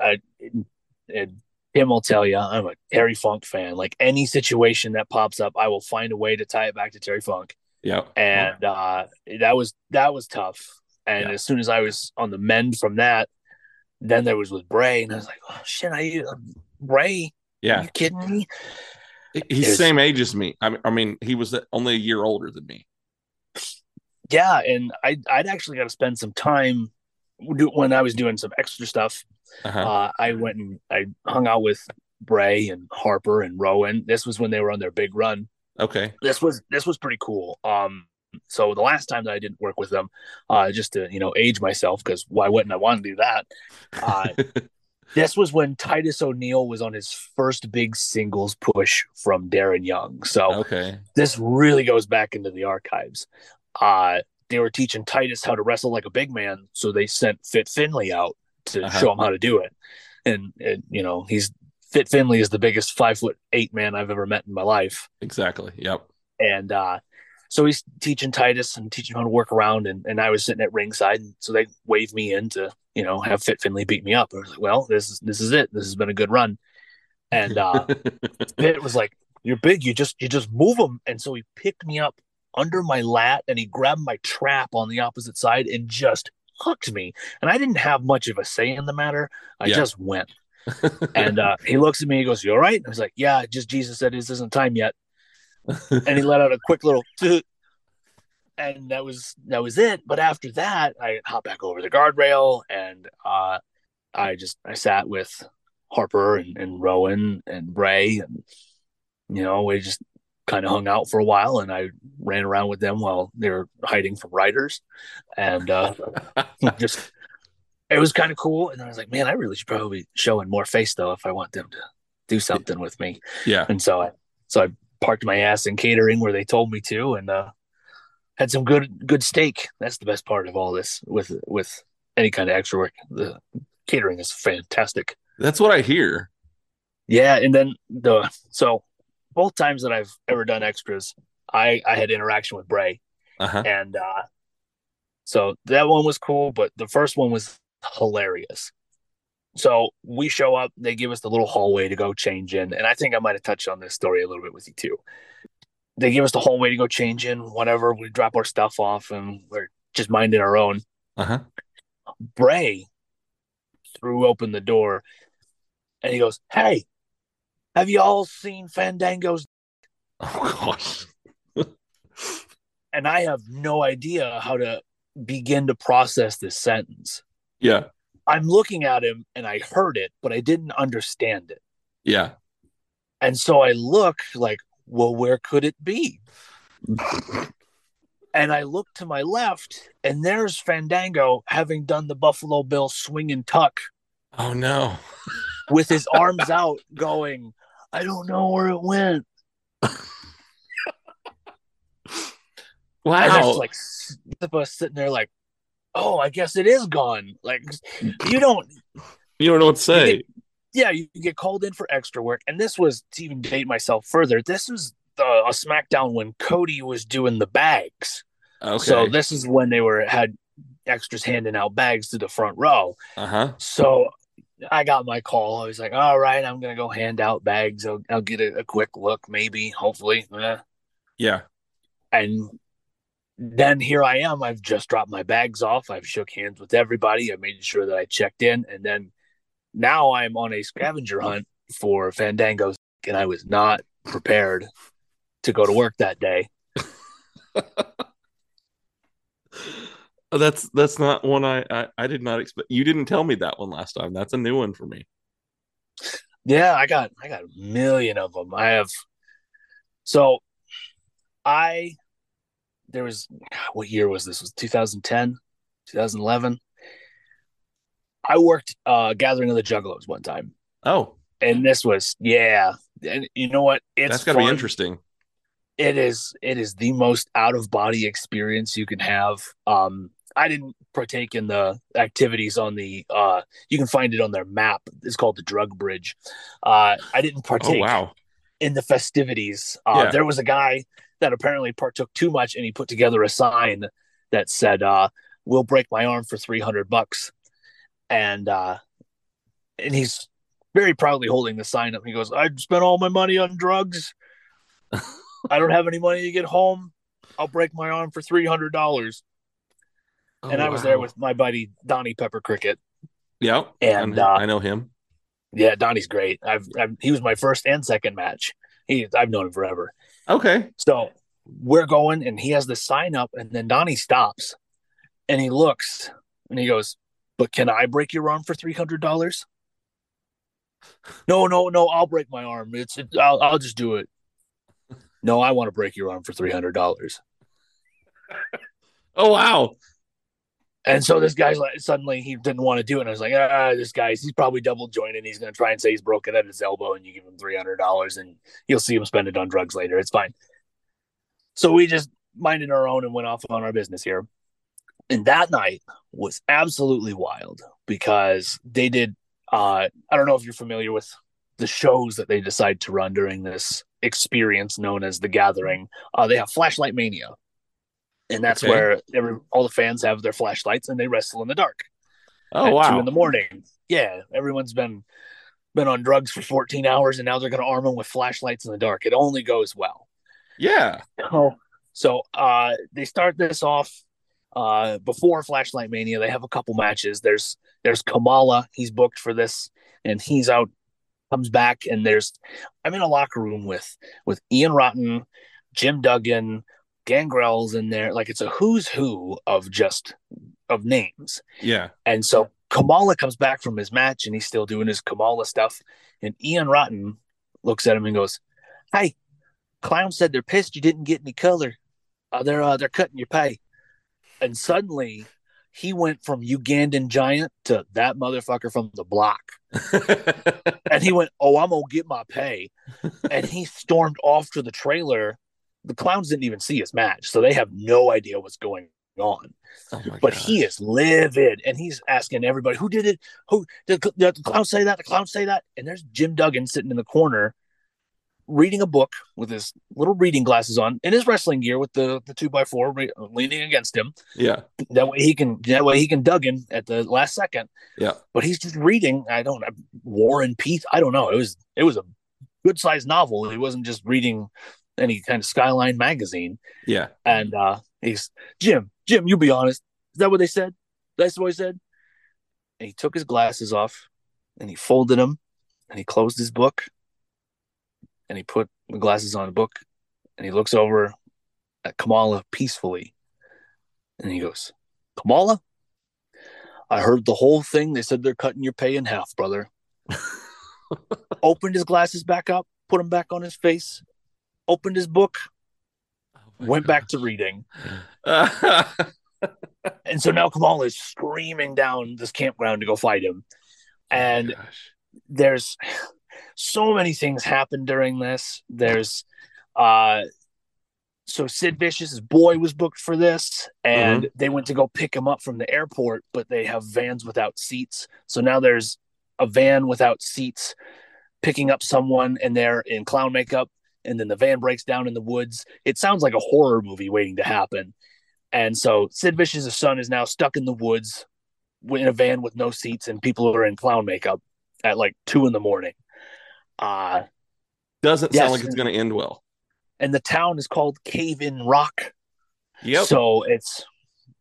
I, and Tim will tell you, I'm a Terry Funk fan. Like any situation that pops up, I will find a way to tie it back to Terry Funk. Yeah, And uh, that was that was tough. And Yeah. as soon as I was on the mend from that, then there was with Bray, and I was like, oh shit, I Bray, yeah. are you kidding me? He's the same age as me. I mean, I mean, he was only a year older than me. Yeah, and I I'd actually got to spend some time when I was doing some extra stuff. Uh-huh. Uh, I went and I hung out with Bray and Harper and Rowan. This was when they were on their big run. Okay. this was this was pretty cool. Um, so the last time that I didn't work with them, uh, just to you know age myself because why wouldn't I want to do that? Uh, this was when Titus O'Neil was on his first big singles push from Darren Young. So okay. this really goes back into the archives. Uh, they were teaching Titus how to wrestle like a big man, so they sent Fit Finlay out to Uh-huh. show him how to do it. And, and you know, he's Fit Finlay is the biggest five foot eight man I've ever met in my life Exactly. Yep. and uh so he's teaching Titus and teaching him how to work around and, and I was sitting at ringside and so they waved me in to, you know, have Fit Finlay beat me up. I was like, Well, this is this is it. This has been a good run. And uh Fit was like, You're big, you just you just move him. And so he picked me up under my lat and he grabbed my trap on the opposite side and just hooked me. And I didn't have much of a say in the matter. I Yeah. just went. And uh he looks at me, he goes, You all right? I was like, Yeah, just Jesus said this isn't time yet and he let out a quick little and that was that was it. But after that i hopped back over the guardrail and uh i just i sat with harper and, and rowan and bray and you know we just kind of hung out for a while and i ran around with them while they were hiding from writers and uh just it was kind of cool. And i was like man i really should probably be showing more face though if i want them to do something with me. Yeah. and so I so I parked my ass in catering where they told me to and uh had some good good steak. That's the best part of all this with with any kind of extra work. The catering is fantastic. That's what I hear. Yeah, and then the so both times that I've ever done extras, I I had interaction with Bray Uh-huh. and uh so that one was cool, but the first one was hilarious. So we show up, they give us the little hallway to go change in, and I think I might have touched on this story a little bit with you too. They give us the hallway to go change in, whatever. We drop our stuff off, and we're just minding our own. Uh-huh. Bray threw open the door, and he goes, "Hey, have you all seen Fandango's?" Oh gosh. And I have no idea how to begin to process this sentence. Yeah. I'm looking at him and I heard it, but I didn't understand it. Yeah. And so I look like, well, where could it be? And I look to my left, and there's Fandango having done the Buffalo Bill swing and tuck Oh no. with his arms out, going, I don't know where it went. And Wow. there's like s- of us sitting there, like, oh, I guess it is gone. Like, you don't, you don't know what to say. yeah, you get called in for extra work. And this was to even date myself further. This was the, a SmackDown when Cody was doing the bags. Okay. So this is when they were had extras handing out bags to the front row. uh-huh. So I got my call. I was like, all right, I'm gonna go hand out bags. I'll, I'll get a, a quick look, maybe, hopefully. Eh. Yeah. And then here I am. I've just dropped my bags off. I've shook hands with everybody. I made sure that I checked in, and then now I'm on a scavenger hunt for Fandangos, and I was not prepared to go to work that day. That's that's not one I, I I did not expect. You didn't tell me that one last time. That's a new one for me. Yeah, I got I got a million of them. I have so I there was what year was this? Was 2010, 2011. I worked uh gathering of the juggalos one time. Oh, And this was yeah. And you know what? It's that's got to be interesting. It is it is the most out of body experience you can have. Um I didn't partake in the activities on the uh you can find it on their map. It's called the drug bridge. Uh I didn't Oh partake wow. in the festivities. Uh Yeah. there was a guy that apparently partook too much and he put together a sign that said uh we'll break my arm for 300 bucks. And uh and he's very proudly holding the sign up. He goes, I spent all my money on drugs. I don't have any money to get home. I'll break my arm for three hundred dollars. Oh, and I was there with my buddy Donnie Pepper Cricket. yeah, and, I- uh, I know him. Yeah, Donnie's great. I've, I've he was my first and second match. He I've known him forever. Okay. So we're going, and he has the sign up, and then Donnie stops, and he looks, and he goes, "But can I break your arm for three hundred dollars?" No, no, no. I'll break my arm. It's it, I'll I'll just do it. No, I want to break your arm for three hundred dollars. Oh wow. And so this guy's like, suddenly he didn't want to do it. And I was like, ah, this guy's, he's probably double jointed. He's going to try and say he's broken at his elbow and you give him $300 and you'll see him spend it on drugs later. It's fine. So we just minded our own and went off on our business here. And that night was absolutely wild because they did, uh, I don't know if you're familiar with the shows that they decide to run during this experience known as the gathering. Uh, they have Flashlight Mania and that's Okay. where every all the fans have their flashlights and they wrestle in the dark Oh at two wow. in the morning. Yeah, everyone's been been on drugs for 14 hours and now they're going to arm them with flashlights in the dark. It only goes well. yeah. Oh, so uh, they start this off uh, before Flashlight Mania. They have a couple matches. There's there's Kamala. He's booked for this, and he's out. Comes back, and there's I'm in a locker room with with Ian Rotten, Jim Duggan, Gangrel's in there. Like it's a who's who of just of names. Yeah. And so Kamala comes back from his match and he's still doing his Kamala stuff. And Ian Rotten looks at him and goes, Hey, Clown said they're pissed you didn't get any color. Uh, they're uh, they're cutting your pay. And suddenly he went from Ugandan giant to that motherfucker from the block. And he went, Oh, I'm gonna get my pay. and he stormed off to the trailer. The clowns didn't even see his match, so they have no idea what's going on. Oh but gosh. he is livid and he's asking everybody who did it? Who did, did the clown say that? The clown say that? And there's jim duggan sitting in the corner reading a book with his little reading glasses on in his wrestling gear with the the two by four re- leaning against him. Yeah. that way he can that way he can duggan at the last second. Yeah. but he's just reading i don't know war and peace i don't know. It was it was a good sized novel. He wasn't just reading any kind of skyline magazine Yeah. and uh he's Jim, Jim, you be honest. Is that what they said? That's what he said. And he took his glasses off and he folded them and he closed his book and he put the glasses on the book and he looks over at Kamala peacefully and he goes, Kamala, I heard the whole thing. They said they're cutting your pay in half, brother. Opened his glasses back up, put them back on his face, opened his book, Oh went back to reading. And so now Kamala is screaming down this campground to go fight him. And Oh there's so many things happen during this. There's uh so Sid Vicious's boy was booked for this, and they went to go pick him up from the airport, but they have vans without seats. So now there's a van without seats picking up someone, and they're in clown makeup, and then the van breaks down in the woods. It sounds like a horror movie waiting to happen. And so Sid Vicious's son is now stuck in the woods in a van with no seats, and people who are in clown makeup. at like two in the morning. Uh, Doesn't Yes, sound like it's going to end well. and the town is called Cave in Rock. Yep. So it's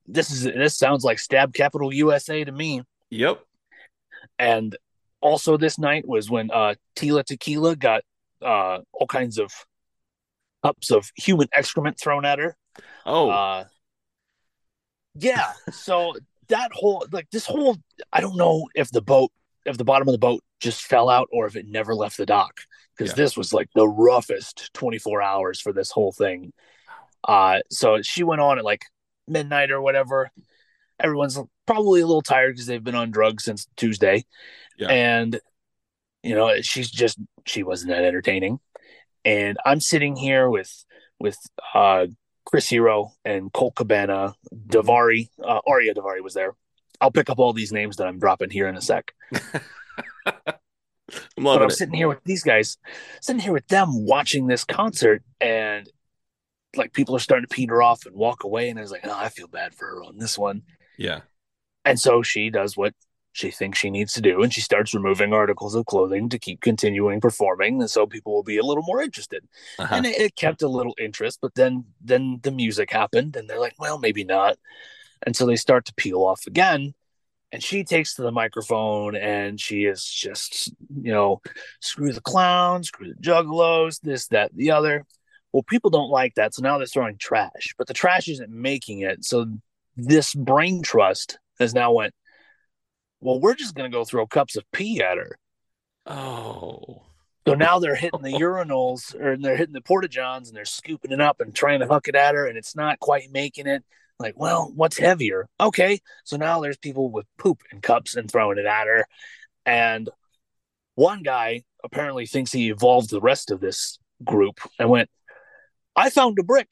this is this sounds like Stab Capital USA to me. yep. And also this night was when uh Tila Tequila got uh all kinds of cups of human excrement thrown at her. Oh, Uh yeah. So that whole like this whole I don't know if the boat if the bottom of the boat just fell out or if it never left the dock because Yeah. this was like the roughest 24 hours for this whole thing. Uh so she went on at like midnight or whatever. Everyone's probably a little tired because they've been on drugs since Tuesday. Yeah. And you know, she's just she wasn't that entertaining. And I'm sitting here with with uh Chris Hero and Colt Cabana, Daivari, uh, Arya Daivari was there. I'll pick up all these names that I'm dropping here in a sec. I'm But I'm it. sitting here with these guys, sitting here with them watching this concert, and like people are starting to peter off and walk away. And I was like, oh, I feel bad for her on this one. Yeah. And so she does what she thinks she needs to do, and she starts removing articles of clothing to keep continuing performing, and so people will be a little more interested. Uh-huh. and it, it kept a little interest but then then the music happened and they're like well maybe not and so they start to peel off again and she takes to the microphone and she is just you know screw the clowns screw the juggalos this that the other well people don't like that so now they're throwing trash but the trash isn't making it so this brain trust has now went well we're just going to go throw cups of pee at her Oh. so now they're hitting the oh. urinals or they're hitting the porta johns and they're scooping it up and trying to hook it at her and it's not quite making it. Like, well, what's heavier? Okay. So now there's people with poop in cups and throwing it at her. And one guy apparently thinks he evolved the rest of this group and went, I found a brick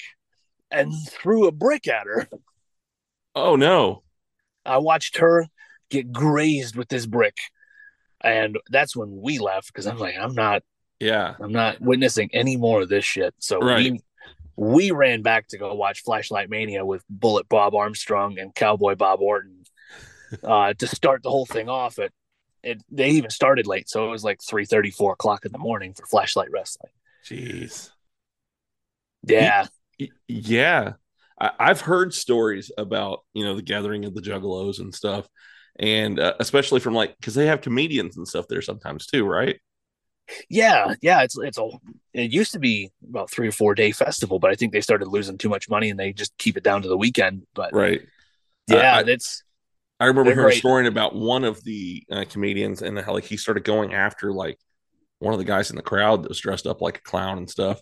and threw a brick at her. Oh no. I watched her get grazed with this brick. And that's when we left because I'm like, I'm not Yeah. I'm not witnessing any more of this shit. So Right. we we ran back to go watch Flashlight Mania with Bullet Bob Armstrong and Cowboy Bob Orton uh, to start the whole thing off. At it, they even started late, so it was like three thirty, four o'clock in the morning for Flashlight Wrestling. Jeez. Yeah, Yeah. I- I've heard stories about, you know, the gathering of the juggalos and stuff. And uh, especially from like, because they have comedians and stuff there sometimes too, right? yeah, yeah. It's it's a it used to be about three or four day festival, but I think they started losing too much money and they just keep it down to the weekend. But Right. yeah, that's I remember hearing a story about one of the uh, comedians and how like he started going after like one of the guys in the crowd that was dressed up like a clown and stuff,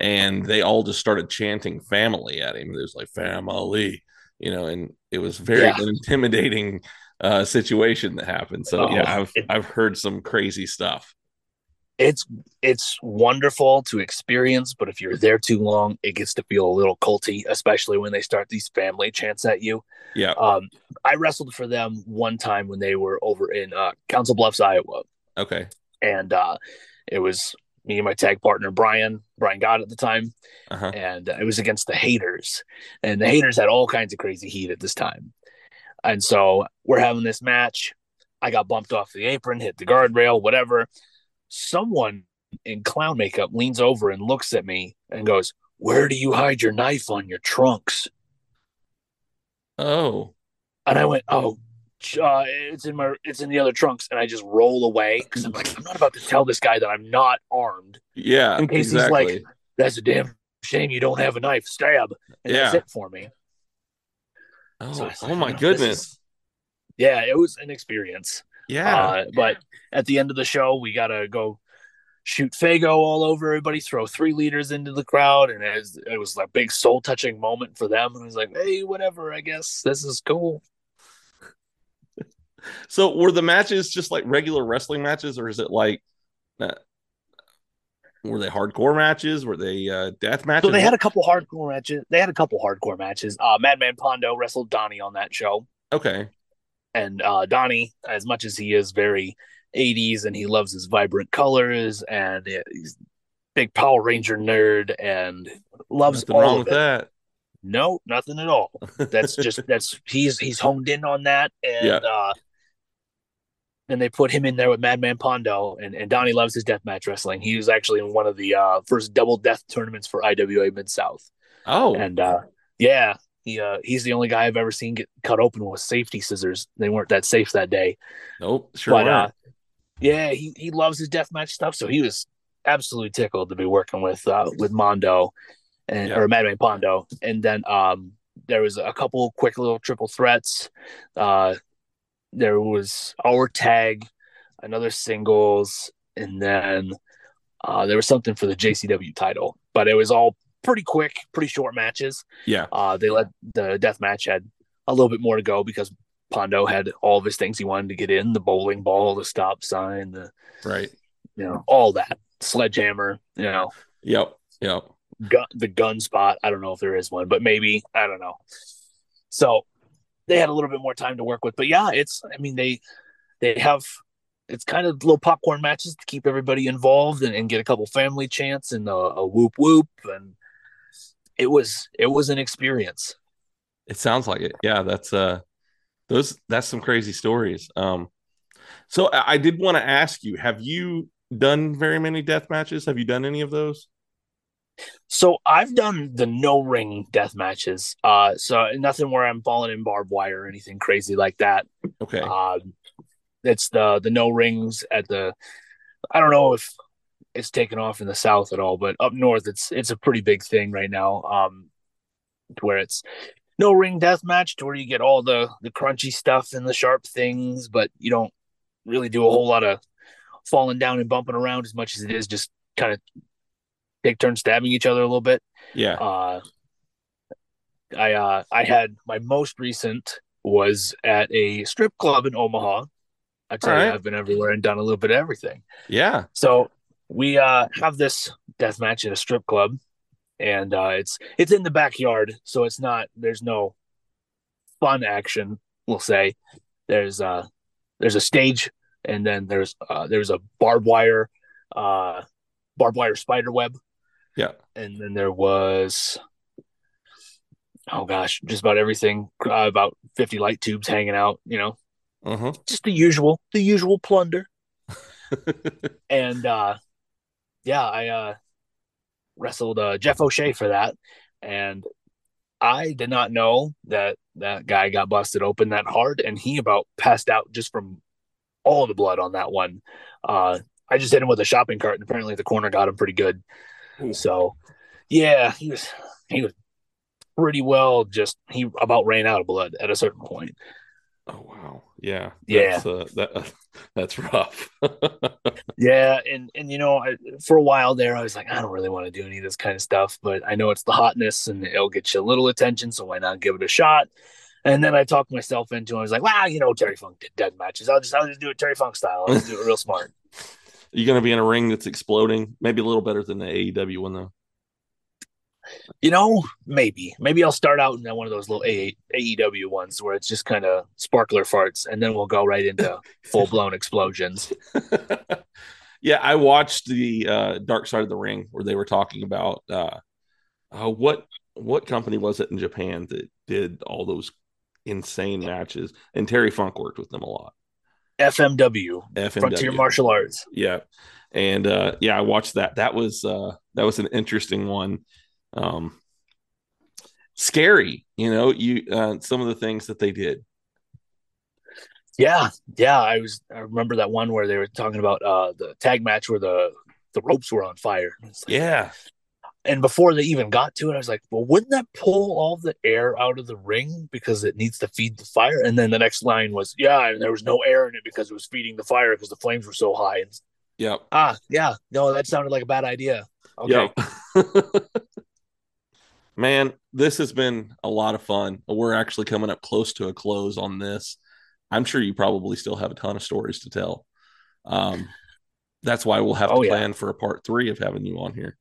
and they all just started chanting "family" at him. It was like "family," you know, and it was very Yeah. intimidating uh, situation that happened. So Oh, yeah, I've it- I've heard some crazy stuff. it's it's wonderful to experience, but if you're there too long, it gets to feel a little culty, especially when they start these family chants at you. Yeah, Um, I wrestled for them one time when they were over in uh, Council Bluffs, Iowa, okay, and uh, it was me and my tag partner Brian, Brian God at the time, uh-huh. and it was against the haters, and the haters had all kinds of crazy heat at this time, and so we're having this match. I got bumped off the apron, hit the guardrail, whatever. Someone in clown makeup leans over and looks at me and goes, "Where do you hide your knife on your trunks?" Oh, And I went, "Oh, uh, it's in my, it's in the other trunks." And I just roll away because I'm like, I'm not about to tell this guy that I'm not armed. yeah, In case he's like. That's a damn shame you don't have a knife. Stab. And that's Yeah. it for me. Oh, So was oh my "Oh, this goodness. is- Yeah, it was an experience. Yeah, Uh, but at the end of the show, we gotta go shoot Faygo all over everybody, throw three liters into the crowd, and it was, it was like a big soul touching moment for them. And I was like, hey, whatever, I guess this is cool. So were the matches just like regular wrestling matches, or is it like uh, were they hardcore matches? Were they uh, death matches? So they had a couple hardcore matches. They had a couple hardcore matches. Uh, Madman Pondo wrestled Donnie on that show, okay, and uh, Donnie, as much as he is very 80s and he loves his vibrant colors and he's big Power Ranger nerd and loves nothing all wrong with it. that. No, nothing at all. That's just that's he's he's honed in on that and Yeah. uh and they put him in there with Madman Pondo, and, and Donnie loves his deathmatch wrestling. He was actually in one of the uh, first double death tournaments for IWA Mid South. Oh, And uh, yeah, he uh, he's the only guy I've ever seen get cut open with safety scissors. They weren't that safe that day. nope, sure. but uh, yeah, he, he loves his deathmatch stuff, so he was absolutely tickled to be working with uh, with Mondo and Yeah. or Madman Pondo. And then um, there was a couple quick little triple threats. Uh, there was our tag, another singles, and then uh, there was something for the JCW title. But it was all pretty quick, pretty short matches. yeah, Uh, they let the death match had a little bit more to go because Pondo had all of his things he wanted to get in: the bowling ball, the stop sign, the right. you know all that sledgehammer, you know, Yep, yep. gun, the gun spot. I don't know if there is one, but maybe I don't know. So they had a little bit more time to work with, but yeah, it's. I mean they they have. It's kind of little popcorn matches to keep everybody involved and, and get a couple family chants and a, a whoop whoop and it was it was an experience. It sounds like it. Yeah, that's uh those that's some crazy stories. Um so I, I did want to ask you, have you done very many death matches? Have you done any of those? So I've done the no ring death matches. Uh, so nothing where I'm falling in barbed wire or anything crazy like that. Okay. Um, it's the the no rings at the. I don't know if it's taken off in the south at all, but up north it's it's a pretty big thing right now. Um, to where it's no ring death match to where you get all the the crunchy stuff and the sharp things, but you don't really do a whole lot of falling down and bumping around as much as it is just kind of take turns stabbing each other a little bit. yeah. Uh, I uh, I had my most recent was at a strip club in Omaha. I tell All you, right. I've been everywhere and done a little bit of everything. Yeah. So we uh, have this death match at a strip club, and uh, it's it's in the backyard, so it's not there's no fun action. We'll say there's uh there's a stage, and then there's uh, there's a barbed wire, uh, barbed wire spider web, Yeah. and then there was oh gosh, just about everything. Uh, about fifty light tubes hanging out. You know, Uh-huh. just the usual, the usual plunder and uh yeah i uh wrestled uh jeff o'shea for that and i did not know that that guy got busted open that hard and he about passed out just from all the blood on that one uh i just hit him with a shopping cart and apparently the corner got him pretty good so yeah he was he was pretty well just he about ran out of blood at a certain point Oh wow. Yeah. Yeah. That's, uh, that, that's rough. Yeah, and and you know, I, for a while there, I was like, I don't really want to do any of this kind of stuff, but I know it's the hotness and it'll get you a little attention, so why not give it a shot? And then I talked myself into it. I was like, wow, you know, Terry Funk did dead matches. I'll just I'll just do it Terry Funk style. I'll just do it real smart. You gonna be in a ring that's exploding? Maybe a little better than the AEW one though. You know, maybe maybe I'll start out in one of those little A- AEW ones where it's just kind of sparkler farts, and then we'll go right into full blown explosions. yeah, I watched the uh, Dark Side of the Ring where they were talking about uh, uh, what what company was it in Japan that did all those insane matches, and Terry Funk worked with them a lot. FMW, FMW. Frontier Martial Arts. Yeah, and uh, yeah, I watched that. That was uh, that was an interesting one. Um, scary, you know. You uh, some of the things that they did. Yeah, yeah. I was. I remember that one where they were talking about uh the tag match where the the ropes were on fire. Like- Yeah, And before they even got to it, I was like, well, wouldn't that pull all the air out of the ring because it needs to feed the fire? And then the next line was, yeah, and there was no air in it because it was feeding the fire because the flames were so high. And yep, ah, yeah, no, that sounded like a bad idea. Okay. Yep. Man, this has been a lot of fun. We're actually coming up close to a close on this. I'm sure you probably still have a ton of stories to tell. Um, that's why we'll have Oh, to yeah. plan for a part three of having you on here.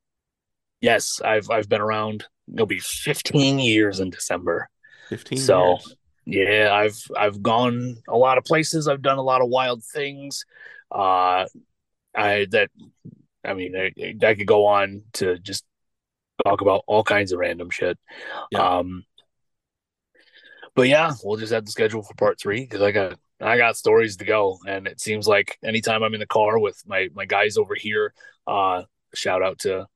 Yes, I've I've been around. It'll be 15 years in December. 15 So years. yeah, I've I've gone a lot of places. I've done a lot of wild things. Uh, I that I mean I, I could go on to just talk about all kinds of random shit. Yeah. Um, but yeah, we'll just have to schedule for part three because I got I got stories to go, and it seems like anytime I'm in the car with my my guys over here, uh, shout out to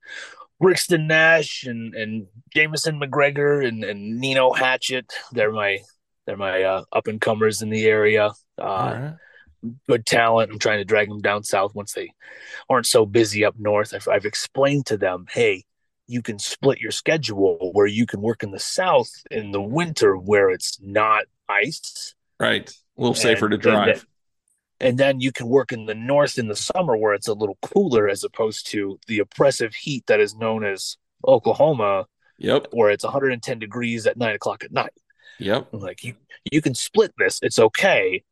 Brixton Nash and and Jameson McGregor and and Nino Hatchet. They're my they're my uh, up and comers in the area. Uh, right. Good talent. I'm trying to drag them down south once they aren't so busy up north. I've, I've explained to them, hey, you can split your schedule where you can work in the south in the winter where it's not ice. Right. A little safer And- to drive. And then, you can work in the north in the summer where it's a little cooler as opposed to the oppressive heat that is known as Oklahoma, Yep. where it's 110 degrees at nine o'clock at night. Yep. I'm like, you you can split this. It's okay.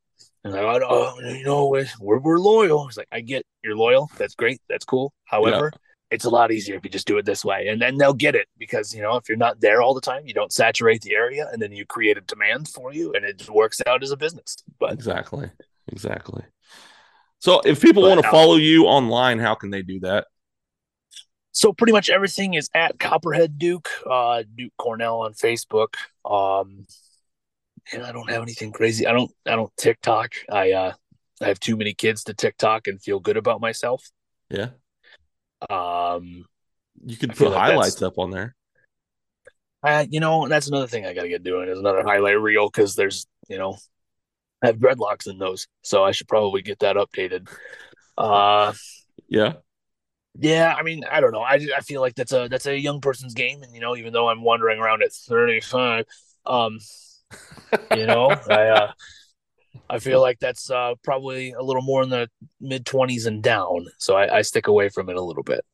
And like, I, oh, you know, we're, we're loyal. It's like, I get you're loyal. That's great. That's cool. However, it's a lot easier if you just do it this way. And then they'll get it because, you know, if you're not there all the time, you don't saturate the area and then you create a demand for you and it works out as a business. But Exactly. Exactly. So if people But, want to uh, follow you online, how can they do that? so pretty much everything is at Copperhead Duke, uh, Duke Cornell on Facebook. Um, and I don't have anything crazy. I don't, I don't TikTok. I, uh, I have too many kids to TikTok and feel good about myself. Yeah. Um, You could I put highlights that's- up on there. I, you know, that's another thing I got to get doing is another highlight reel because there's, you know, I have dreadlocks in those, so I should probably get that updated. Uh, Yeah. yeah, I mean, I don't know. I, I feel like that's a that's a young person's game, and you know, even though I'm wandering around at 35, um, you know, I uh, I feel like that's uh probably a little more in the mid 20s and down, so I, I stick away from it a little bit.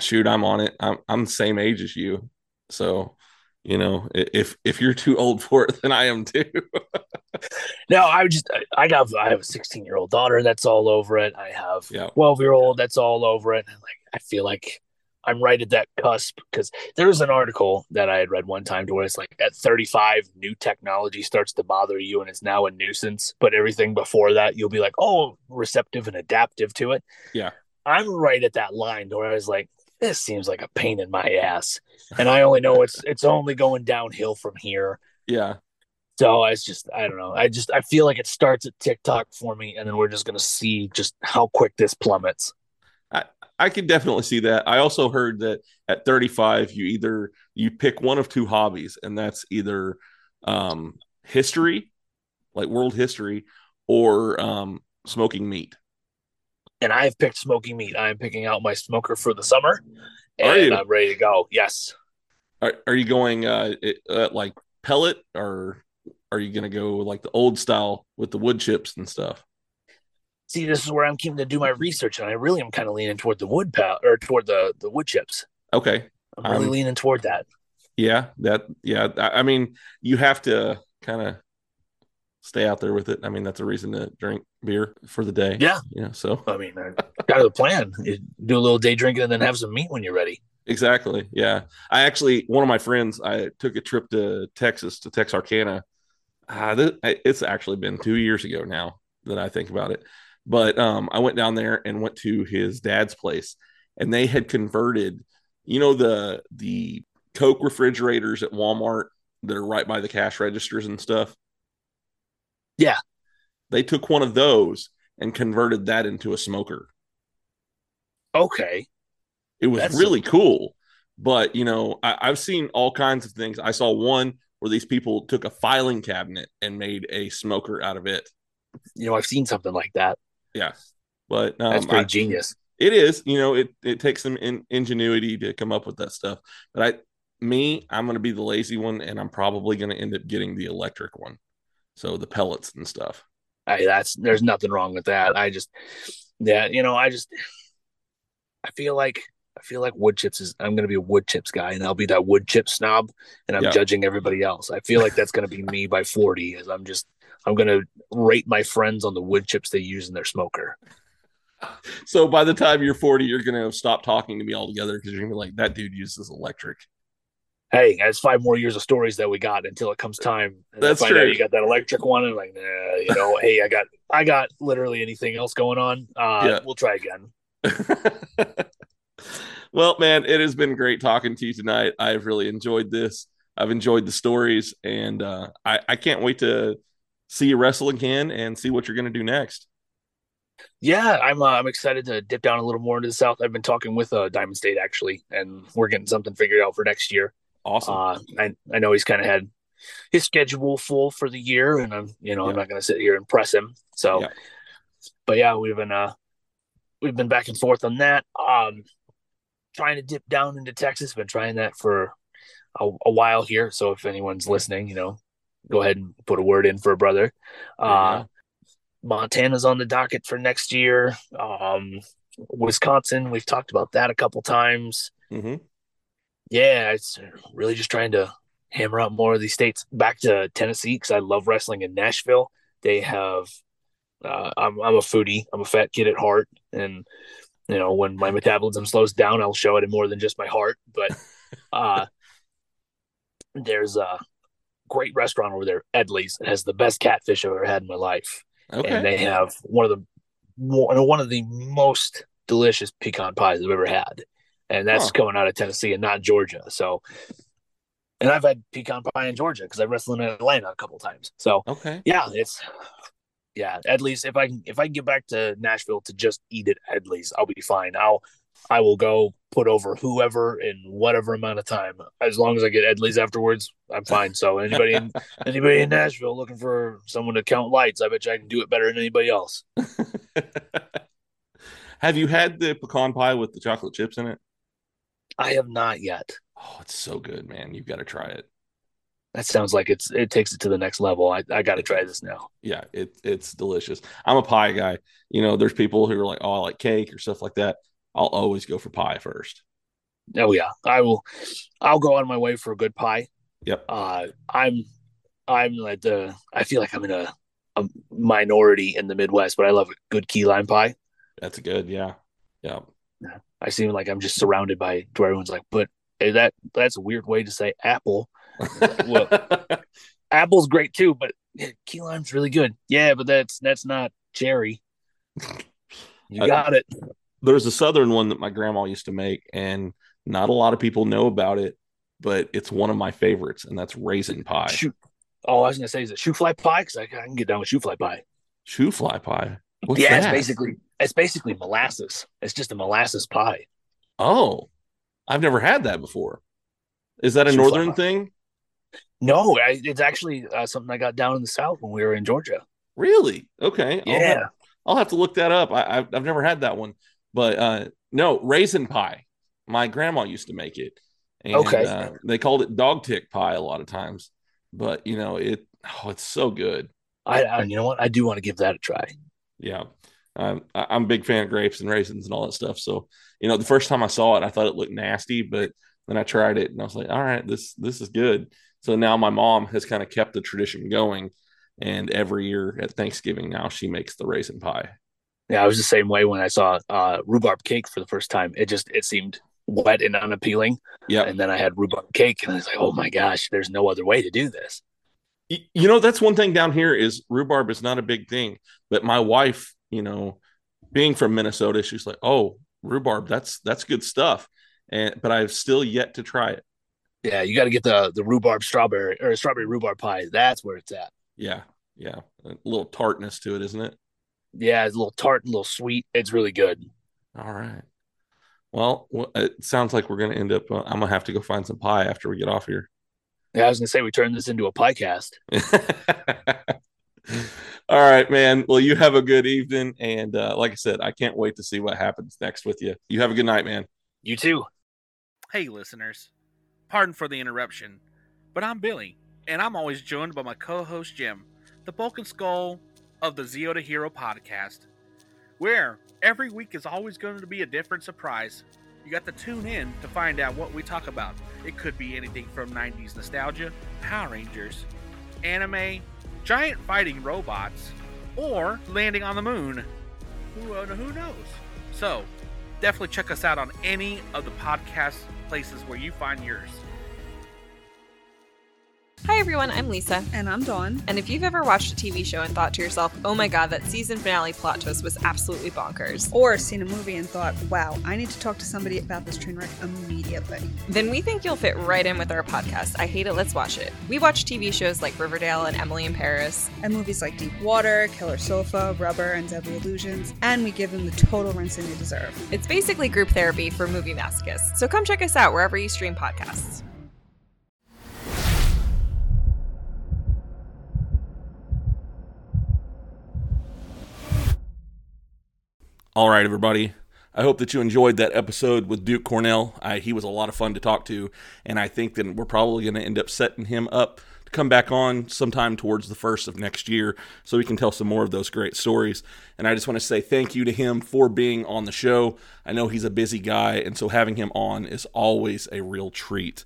Shoot, I'm on it. I'm I'm the same age as you. So, you know, if if you're too old for it, then I am too. No, I just I- got I have a 16 year old daughter that's all over it. I have Yeah. 12 year old that's all over it. And like I feel like I'm right at that cusp because there was an article that I had read one time to where it's like at 35, new technology starts to bother you and it's now a nuisance. But everything before that, you'll be like, oh, receptive and adaptive to it. Yeah. I'm right at that line where I was like, this seems like a pain in my ass. And I only know it's it's only going downhill from here. yeah. So it's just I don't know. I just I feel like it starts at TikTok for me, and then we're just gonna see just how quick this plummets. I I can definitely see that. I also heard that at 35, you either you pick one of two hobbies, and that's either um, history, like world history, or um, smoking meat. And I have picked smoking meat. I am picking out my smoker for the summer, and? I'm ready to go. Yes. Are, are you going uh, it- uh, like pellet, or are you going to go like the old style with the wood chips and stuff? See, this is where I'm keen to do my research, and I really am kind of leaning toward the wood pal or toward the the wood chips. Okay, I'm really Um, leaning toward that. yeah, that yeah. I I mean, you have to kind of stay out there with it. I mean, that's a reason to drink beer for the day. Yeah. yeah. So I mean, uh, kind of the plan. You do a little day drinking, and then have some meat when you're ready. Exactly. Yeah. I actually, one of my friends, I took a trip to Texas to Texarkana. Uh, it's actually been two years ago now that I think about it. But um, I went down there and went to his dad's place, and they had converted, you know, the the Coke refrigerators at Walmart that are right by the cash registers and stuff. Yeah. They took one of those and converted that into a smoker. Okay. it was That's- really cool but you know I, i've seen all kinds of things i saw one where these people took a filing cabinet and made a smoker out of it You know, I've seen something like that. yeah but um, That's pretty I- genius. it is you know it, it takes some in, ingenuity to come up with that stuff but i me i'm going to be the lazy one and i'm probably going to end up getting the electric one so the pellets and stuff I, that's there's nothing wrong with that. I just yeah, you know, I just I feel like I feel like wood chips is I'm gonna be a wood chips guy and I'll be that wood chip snob and I'm Yeah. judging everybody else. I feel like that's gonna be me by 40 as I'm just I'm gonna rate my friends on the wood chips they use in their smoker. so by the time you're 40 you're going to stop talking to me altogether because you're going to be like that dude uses electric Hey, that's five more years of stories that we got until it comes time. And That's find out true. you got that electric one and like, nah, you know, hey, I got I got literally anything else going on. Uh Yeah. we'll try again. well, man, it has been great talking to you tonight. I've really enjoyed this. I've enjoyed the stories, and uh, I, I can't wait to see you wrestle again and see what you're going to do next. Yeah, I'm uh, I'm excited to dip down a little more into the south. I've been talking with uh, Diamond State actually, and we're getting something figured out for next year. Awesome. Uh, I I know he's kind of had his schedule full for the year, and I'm you know Yeah. I'm not going to sit here and press him. So, Yeah. but yeah, we've been uh we've been back and forth on that. Um, trying to dip down into Texas. Been trying that for a, a while here. So if anyone's listening, you know, go ahead and put a word in for a brother. Uh, Montana's on the docket for next year. Um, Wisconsin, we've talked about that a couple times. hmm Yeah, it's really just trying to hammer out more of these states. Back to Tennessee because I love wrestling in Nashville. They have. Uh, I'm I'm a foodie. I'm a fat kid at heart, and you know when my metabolism slows down, I'll show it in more than just my heart. But uh, there's a great restaurant over there, Edley's. It has the best catfish I've ever had in my life Okay. and they have one of the one one of the most delicious pecan pies I've ever had, and that's Huh. coming out of Tennessee and not Georgia. So, and I've had pecan pie in Georgia because I wrestled in Atlanta a couple times. So, okay. yeah, it's yeah. At least if I can if I can get back to Nashville to just eat it, at Edley's, I'll be fine. I'll I will go put over whoever in whatever amount of time. As long as I get Edley's afterwards, I'm fine. So anybody in anybody in Nashville looking for someone to count lights, I bet you I can do it better than anybody else. Have you had the pecan pie with the chocolate chips in it? I have not yet. Oh, it's so good, man. You've got to try it. That sounds like it's it takes it to the next level. I, I got to try this now. Yeah, it it's delicious. I'm a pie guy. You know, there's people who are like, "Oh, I like cake or stuff like that." I'll always go for pie first. Oh yeah, I will. I'll go on my way for a good pie. Yep. Uh, I'm I'm like the I feel like I'm in a, a minority in the Midwest, but I love a good key lime pie. That's good. yeah. Yeah. Yeah. I seem like I'm just surrounded by to where everyone's like, but eh, that that's a weird way to say apple. Well, apple's great too, but key lime's really good. Yeah, but that's that's not cherry. You got it. there's a southern one that my grandma used to make, and not a lot of people know about it, but it's one of my favorites, and that's raisin pie. Shoot. Oh, I was gonna say, is it shoofly pie? Because I, I can get down with shoofly pie. Shoofly pie. What's yeah, it's basically it's basically molasses. It's just a molasses pie. Oh, I've never had that before. Is that a northern pie. thing? No, I, it's actually uh, something I got down in the south when we were in Georgia. Really? Okay. I'll Yeah. have, I'll have to look that up. I, I've, I've never had that one, but uh, no, raisin pie. My grandma used to make it. And, Okay. Uh, they called it dog tick pie a lot of times, but you know it. Oh, it's so good. I, I you know what? I do want to give that a try. Yeah. Um, I- I'm a big fan of grapes and raisins and all that stuff. So, you know, the first time I saw it, I thought it looked nasty, but then I tried it and I was like, all right, this this is good. So now my mom has kind of kept the tradition going, and every year at Thanksgiving now she makes the raisin pie. Yeah, I was the same way when I saw uh, rhubarb cake for the first time. It just it seemed wet and unappealing. Yeah. And then I had rhubarb cake, and I was like, oh my gosh, there's no other way to do this. You know, that's one thing down here is rhubarb is not a big thing, but my wife, you know, being from Minnesota, she's like, "Oh, rhubarb, that's that's good stuff." And but I've still yet to try it. Yeah, you got to get the the rhubarb strawberry or strawberry rhubarb pie. That's where it's at. Yeah, yeah, a little tartness to it, isn't it? Yeah, it's a little tart, a little sweet. It's really good. All right. Well, it sounds like we're going to end up. Uh, I'm gonna have to go find some pie after we get off here. Yeah, I was gonna say we turned this into a pie cast. All right, man. Well, you have a good evening, and uh, like I said, I can't wait to see what happens next with you. You have a good night, man. You too. Hey, listeners. Pardon for the interruption, but I'm Billy, and I'm always joined by my co host Jim, the bulk and skull of the Zeo to Hero podcast, where every week is always going to be a different surprise. You got to tune in to find out what we talk about. It could be anything from 90s nostalgia, Power Rangers, anime, giant fighting robots, or landing on the moon. Who, uh, who knows? So, definitely check us out on any of the podcast places where you find yours. Hi everyone, I'm Lisa. And I'm Dawn. And if you've ever watched a TV show and thought to yourself, oh my god, that season finale plot twist was absolutely bonkers. Or seen a movie and thought, wow, I need to talk to somebody about this train wreck immediately. Then we think you'll fit right in with our podcast, I Hate It, Let's Watch It. We watch TV shows like Riverdale and Emily in Paris. And movies like Deep Water, Killer Sofa, Rubber, and Deadly Illusions. And we give them the total rinsing they deserve. It's basically group therapy for movie masochists. So come check us out wherever you stream podcasts. All right, everybody. I hope that you enjoyed that episode with Duke Cornell. I, he was a lot of fun to talk to, and I think that we're probably going to end up setting him up to come back on sometime towards the first of next year so we can tell some more of those great stories. And I just want to say thank you to him for being on the show. I know he's a busy guy, and so having him on is always a real treat.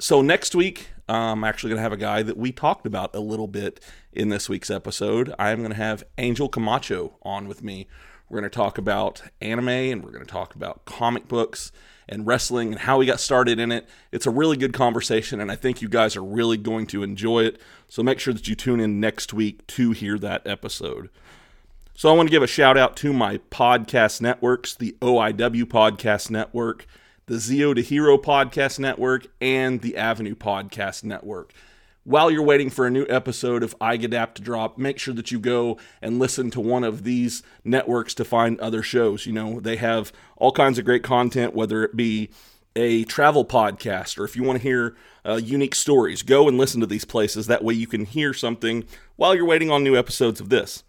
So next week, um, I'm actually going to have a guy that we talked about a little bit in this week's episode. I'm going to have Angel Camacho on with me. We're going to talk about anime and we're going to talk about comic books and wrestling and how we got started in it. It's a really good conversation, and I think you guys are really going to enjoy it. So make sure that you tune in next week to hear that episode. So I want to give a shout out to my podcast networks the OIW Podcast Network, the Zeo to Hero Podcast Network, and the Avenue Podcast Network while you're waiting for a new episode of I iGadapt to drop, make sure that you go and listen to one of these networks to find other shows. You know, they have all kinds of great content, whether it be a travel podcast or if you want to hear uh, unique stories, go and listen to these places. That way you can hear something while you're waiting on new episodes of this.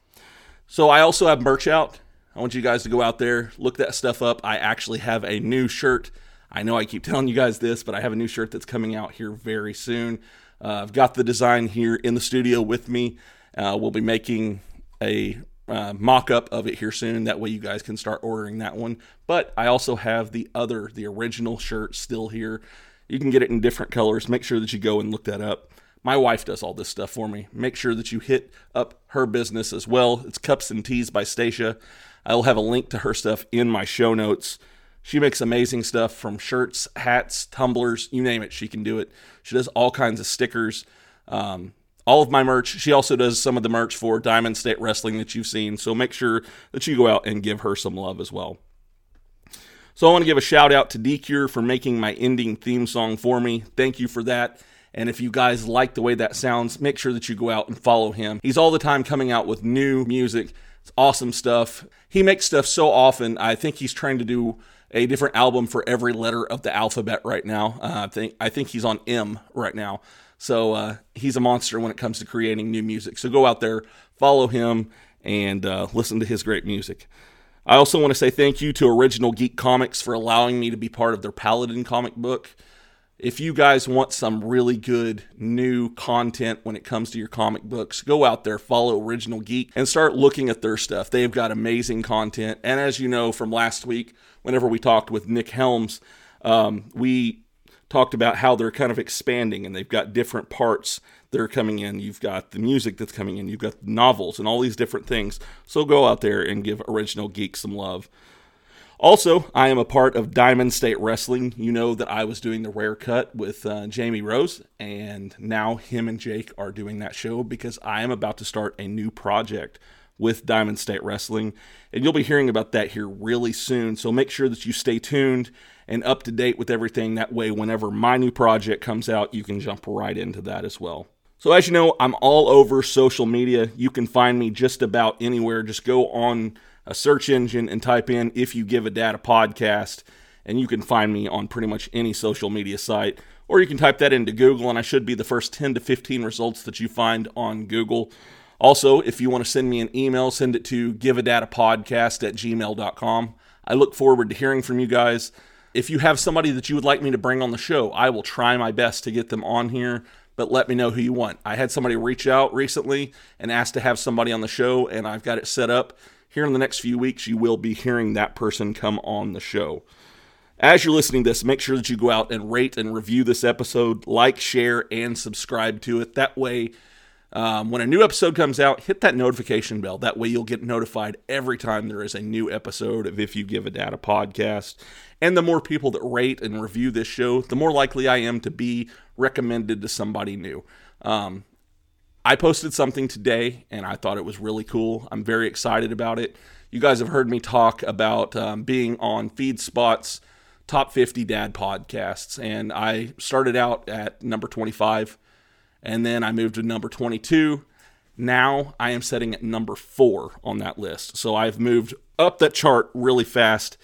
So I also have merch out. I want you guys to go out there, look that stuff up. I actually have a new shirt. I know I keep telling you guys this, but I have a new shirt that's coming out here very soon. Uh, I've got the design here in the studio with me. Uh, we'll be making a uh, mock up of it here soon. That way you guys can start ordering that one. But I also have the other, the original shirt still here. You can get it in different colors. Make sure that you go and look that up. My wife does all this stuff for me. Make sure that you hit up her business as well. It's Cups and Tees by Stasha. I will have a link to her stuff in my show notes. She makes amazing stuff from shirts, hats, tumblers, you name it, she can do it. She does all kinds of stickers. Um, all of my merch. She also does some of the merch for Diamond State Wrestling that you've seen. So make sure that you go out and give her some love as well. So I want to give a shout out to D.Cure for making my ending theme song for me. Thank you for that. And if you guys like the way that sounds, make sure that you go out and follow him. He's all the time coming out with new music. It's awesome stuff. He makes stuff so often. I think he's trying to do a different album for every letter of the alphabet right now. Uh, I think I think he's on M right now. So uh, he's a monster when it comes to creating new music. So go out there, follow him, and uh, listen to his great music. I also want to say thank you to Original Geek Comics for allowing me to be part of their Paladin comic book. If you guys want some really good new content when it comes to your comic books, go out there, follow Original Geek, and start looking at their stuff. They've got amazing content. And as you know from last week, whenever we talked with Nick Helms, um, we talked about how they're kind of expanding and they've got different parts that are coming in. You've got the music that's coming in, you've got novels and all these different things. So go out there and give Original Geek some love. Also, I am a part of Diamond State Wrestling. You know that I was doing the rare cut with uh, Jamie Rose, and now him and Jake are doing that show because I am about to start a new project with Diamond State Wrestling. And you'll be hearing about that here really soon. So make sure that you stay tuned and up to date with everything. That way, whenever my new project comes out, you can jump right into that as well. So, as you know, I'm all over social media. You can find me just about anywhere. Just go on a search engine and type in If You Give a Dad a Podcast, and you can find me on pretty much any social media site. Or you can type that into Google, and I should be the first 10 to 15 results that you find on Google. Also, if you want to send me an email, send it to giveadadapodcast at gmail.com. I look forward to hearing from you guys. If you have somebody that you would like me to bring on the show, I will try my best to get them on here, but let me know who you want. I had somebody reach out recently and ask to have somebody on the show, and I've got it set up. Here in the next few weeks, you will be hearing that person come on the show. As you're listening to this, make sure that you go out and rate and review this episode, like, share, and subscribe to it. That way, Um, when a new episode comes out, hit that notification bell. That way you'll get notified every time there is a new episode of If You Give a Dad a podcast. And the more people that rate and review this show, the more likely I am to be recommended to somebody new. Um, I posted something today and I thought it was really cool. I'm very excited about it. You guys have heard me talk about um, being on FeedSpot's top 50 dad podcasts, and I started out at number 25 and then I moved to number 22. Now I am setting at number four on that list. So I've moved up that chart really fast,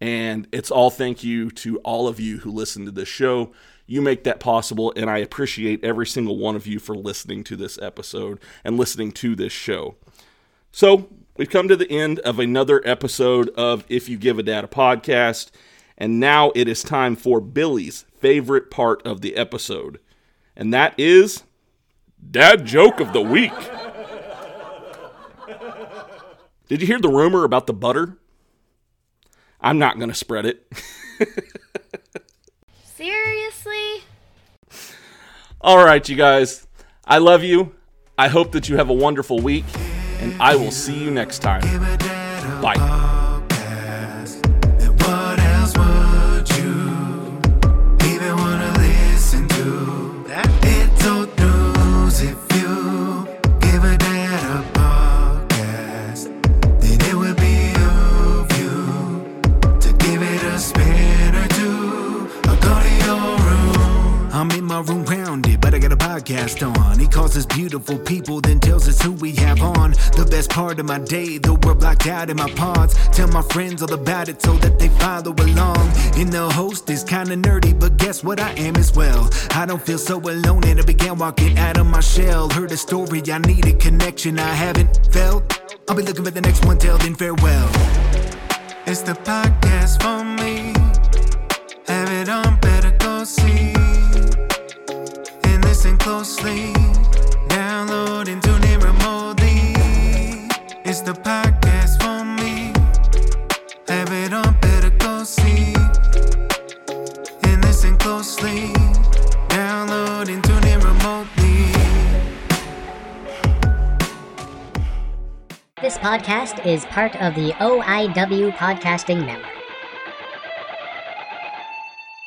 and it's all thank you to all of you who listen to this show. You make that possible, and I appreciate every single one of you for listening to this episode and listening to this show. So, we've come to the end of another episode of If You Give a Dad a podcast, and now it is time for Billy's favorite part of the episode and that is Dad Joke of the Week. Did you hear the rumor about the butter? I'm not going to spread it. Seriously? All right, you guys. I love you. I hope that you have a wonderful week, and I will see you next time. Bye. Podcast on. He calls us beautiful people, then tells us who we have on. The best part of my day, the world blocked out in my pods. Tell my friends all about it so that they follow along. And the host is kinda nerdy, but guess what I am as well. I don't feel so alone, and I began walking out of my shell. Heard a story, I need a connection I haven't felt. I'll be looking for the next one, till then farewell. It's the podcast for me. Have it on, better go see closely. It's the podcast for me. Have it on, better go see. And listen closely. This podcast is part of the OIW Podcasting Network.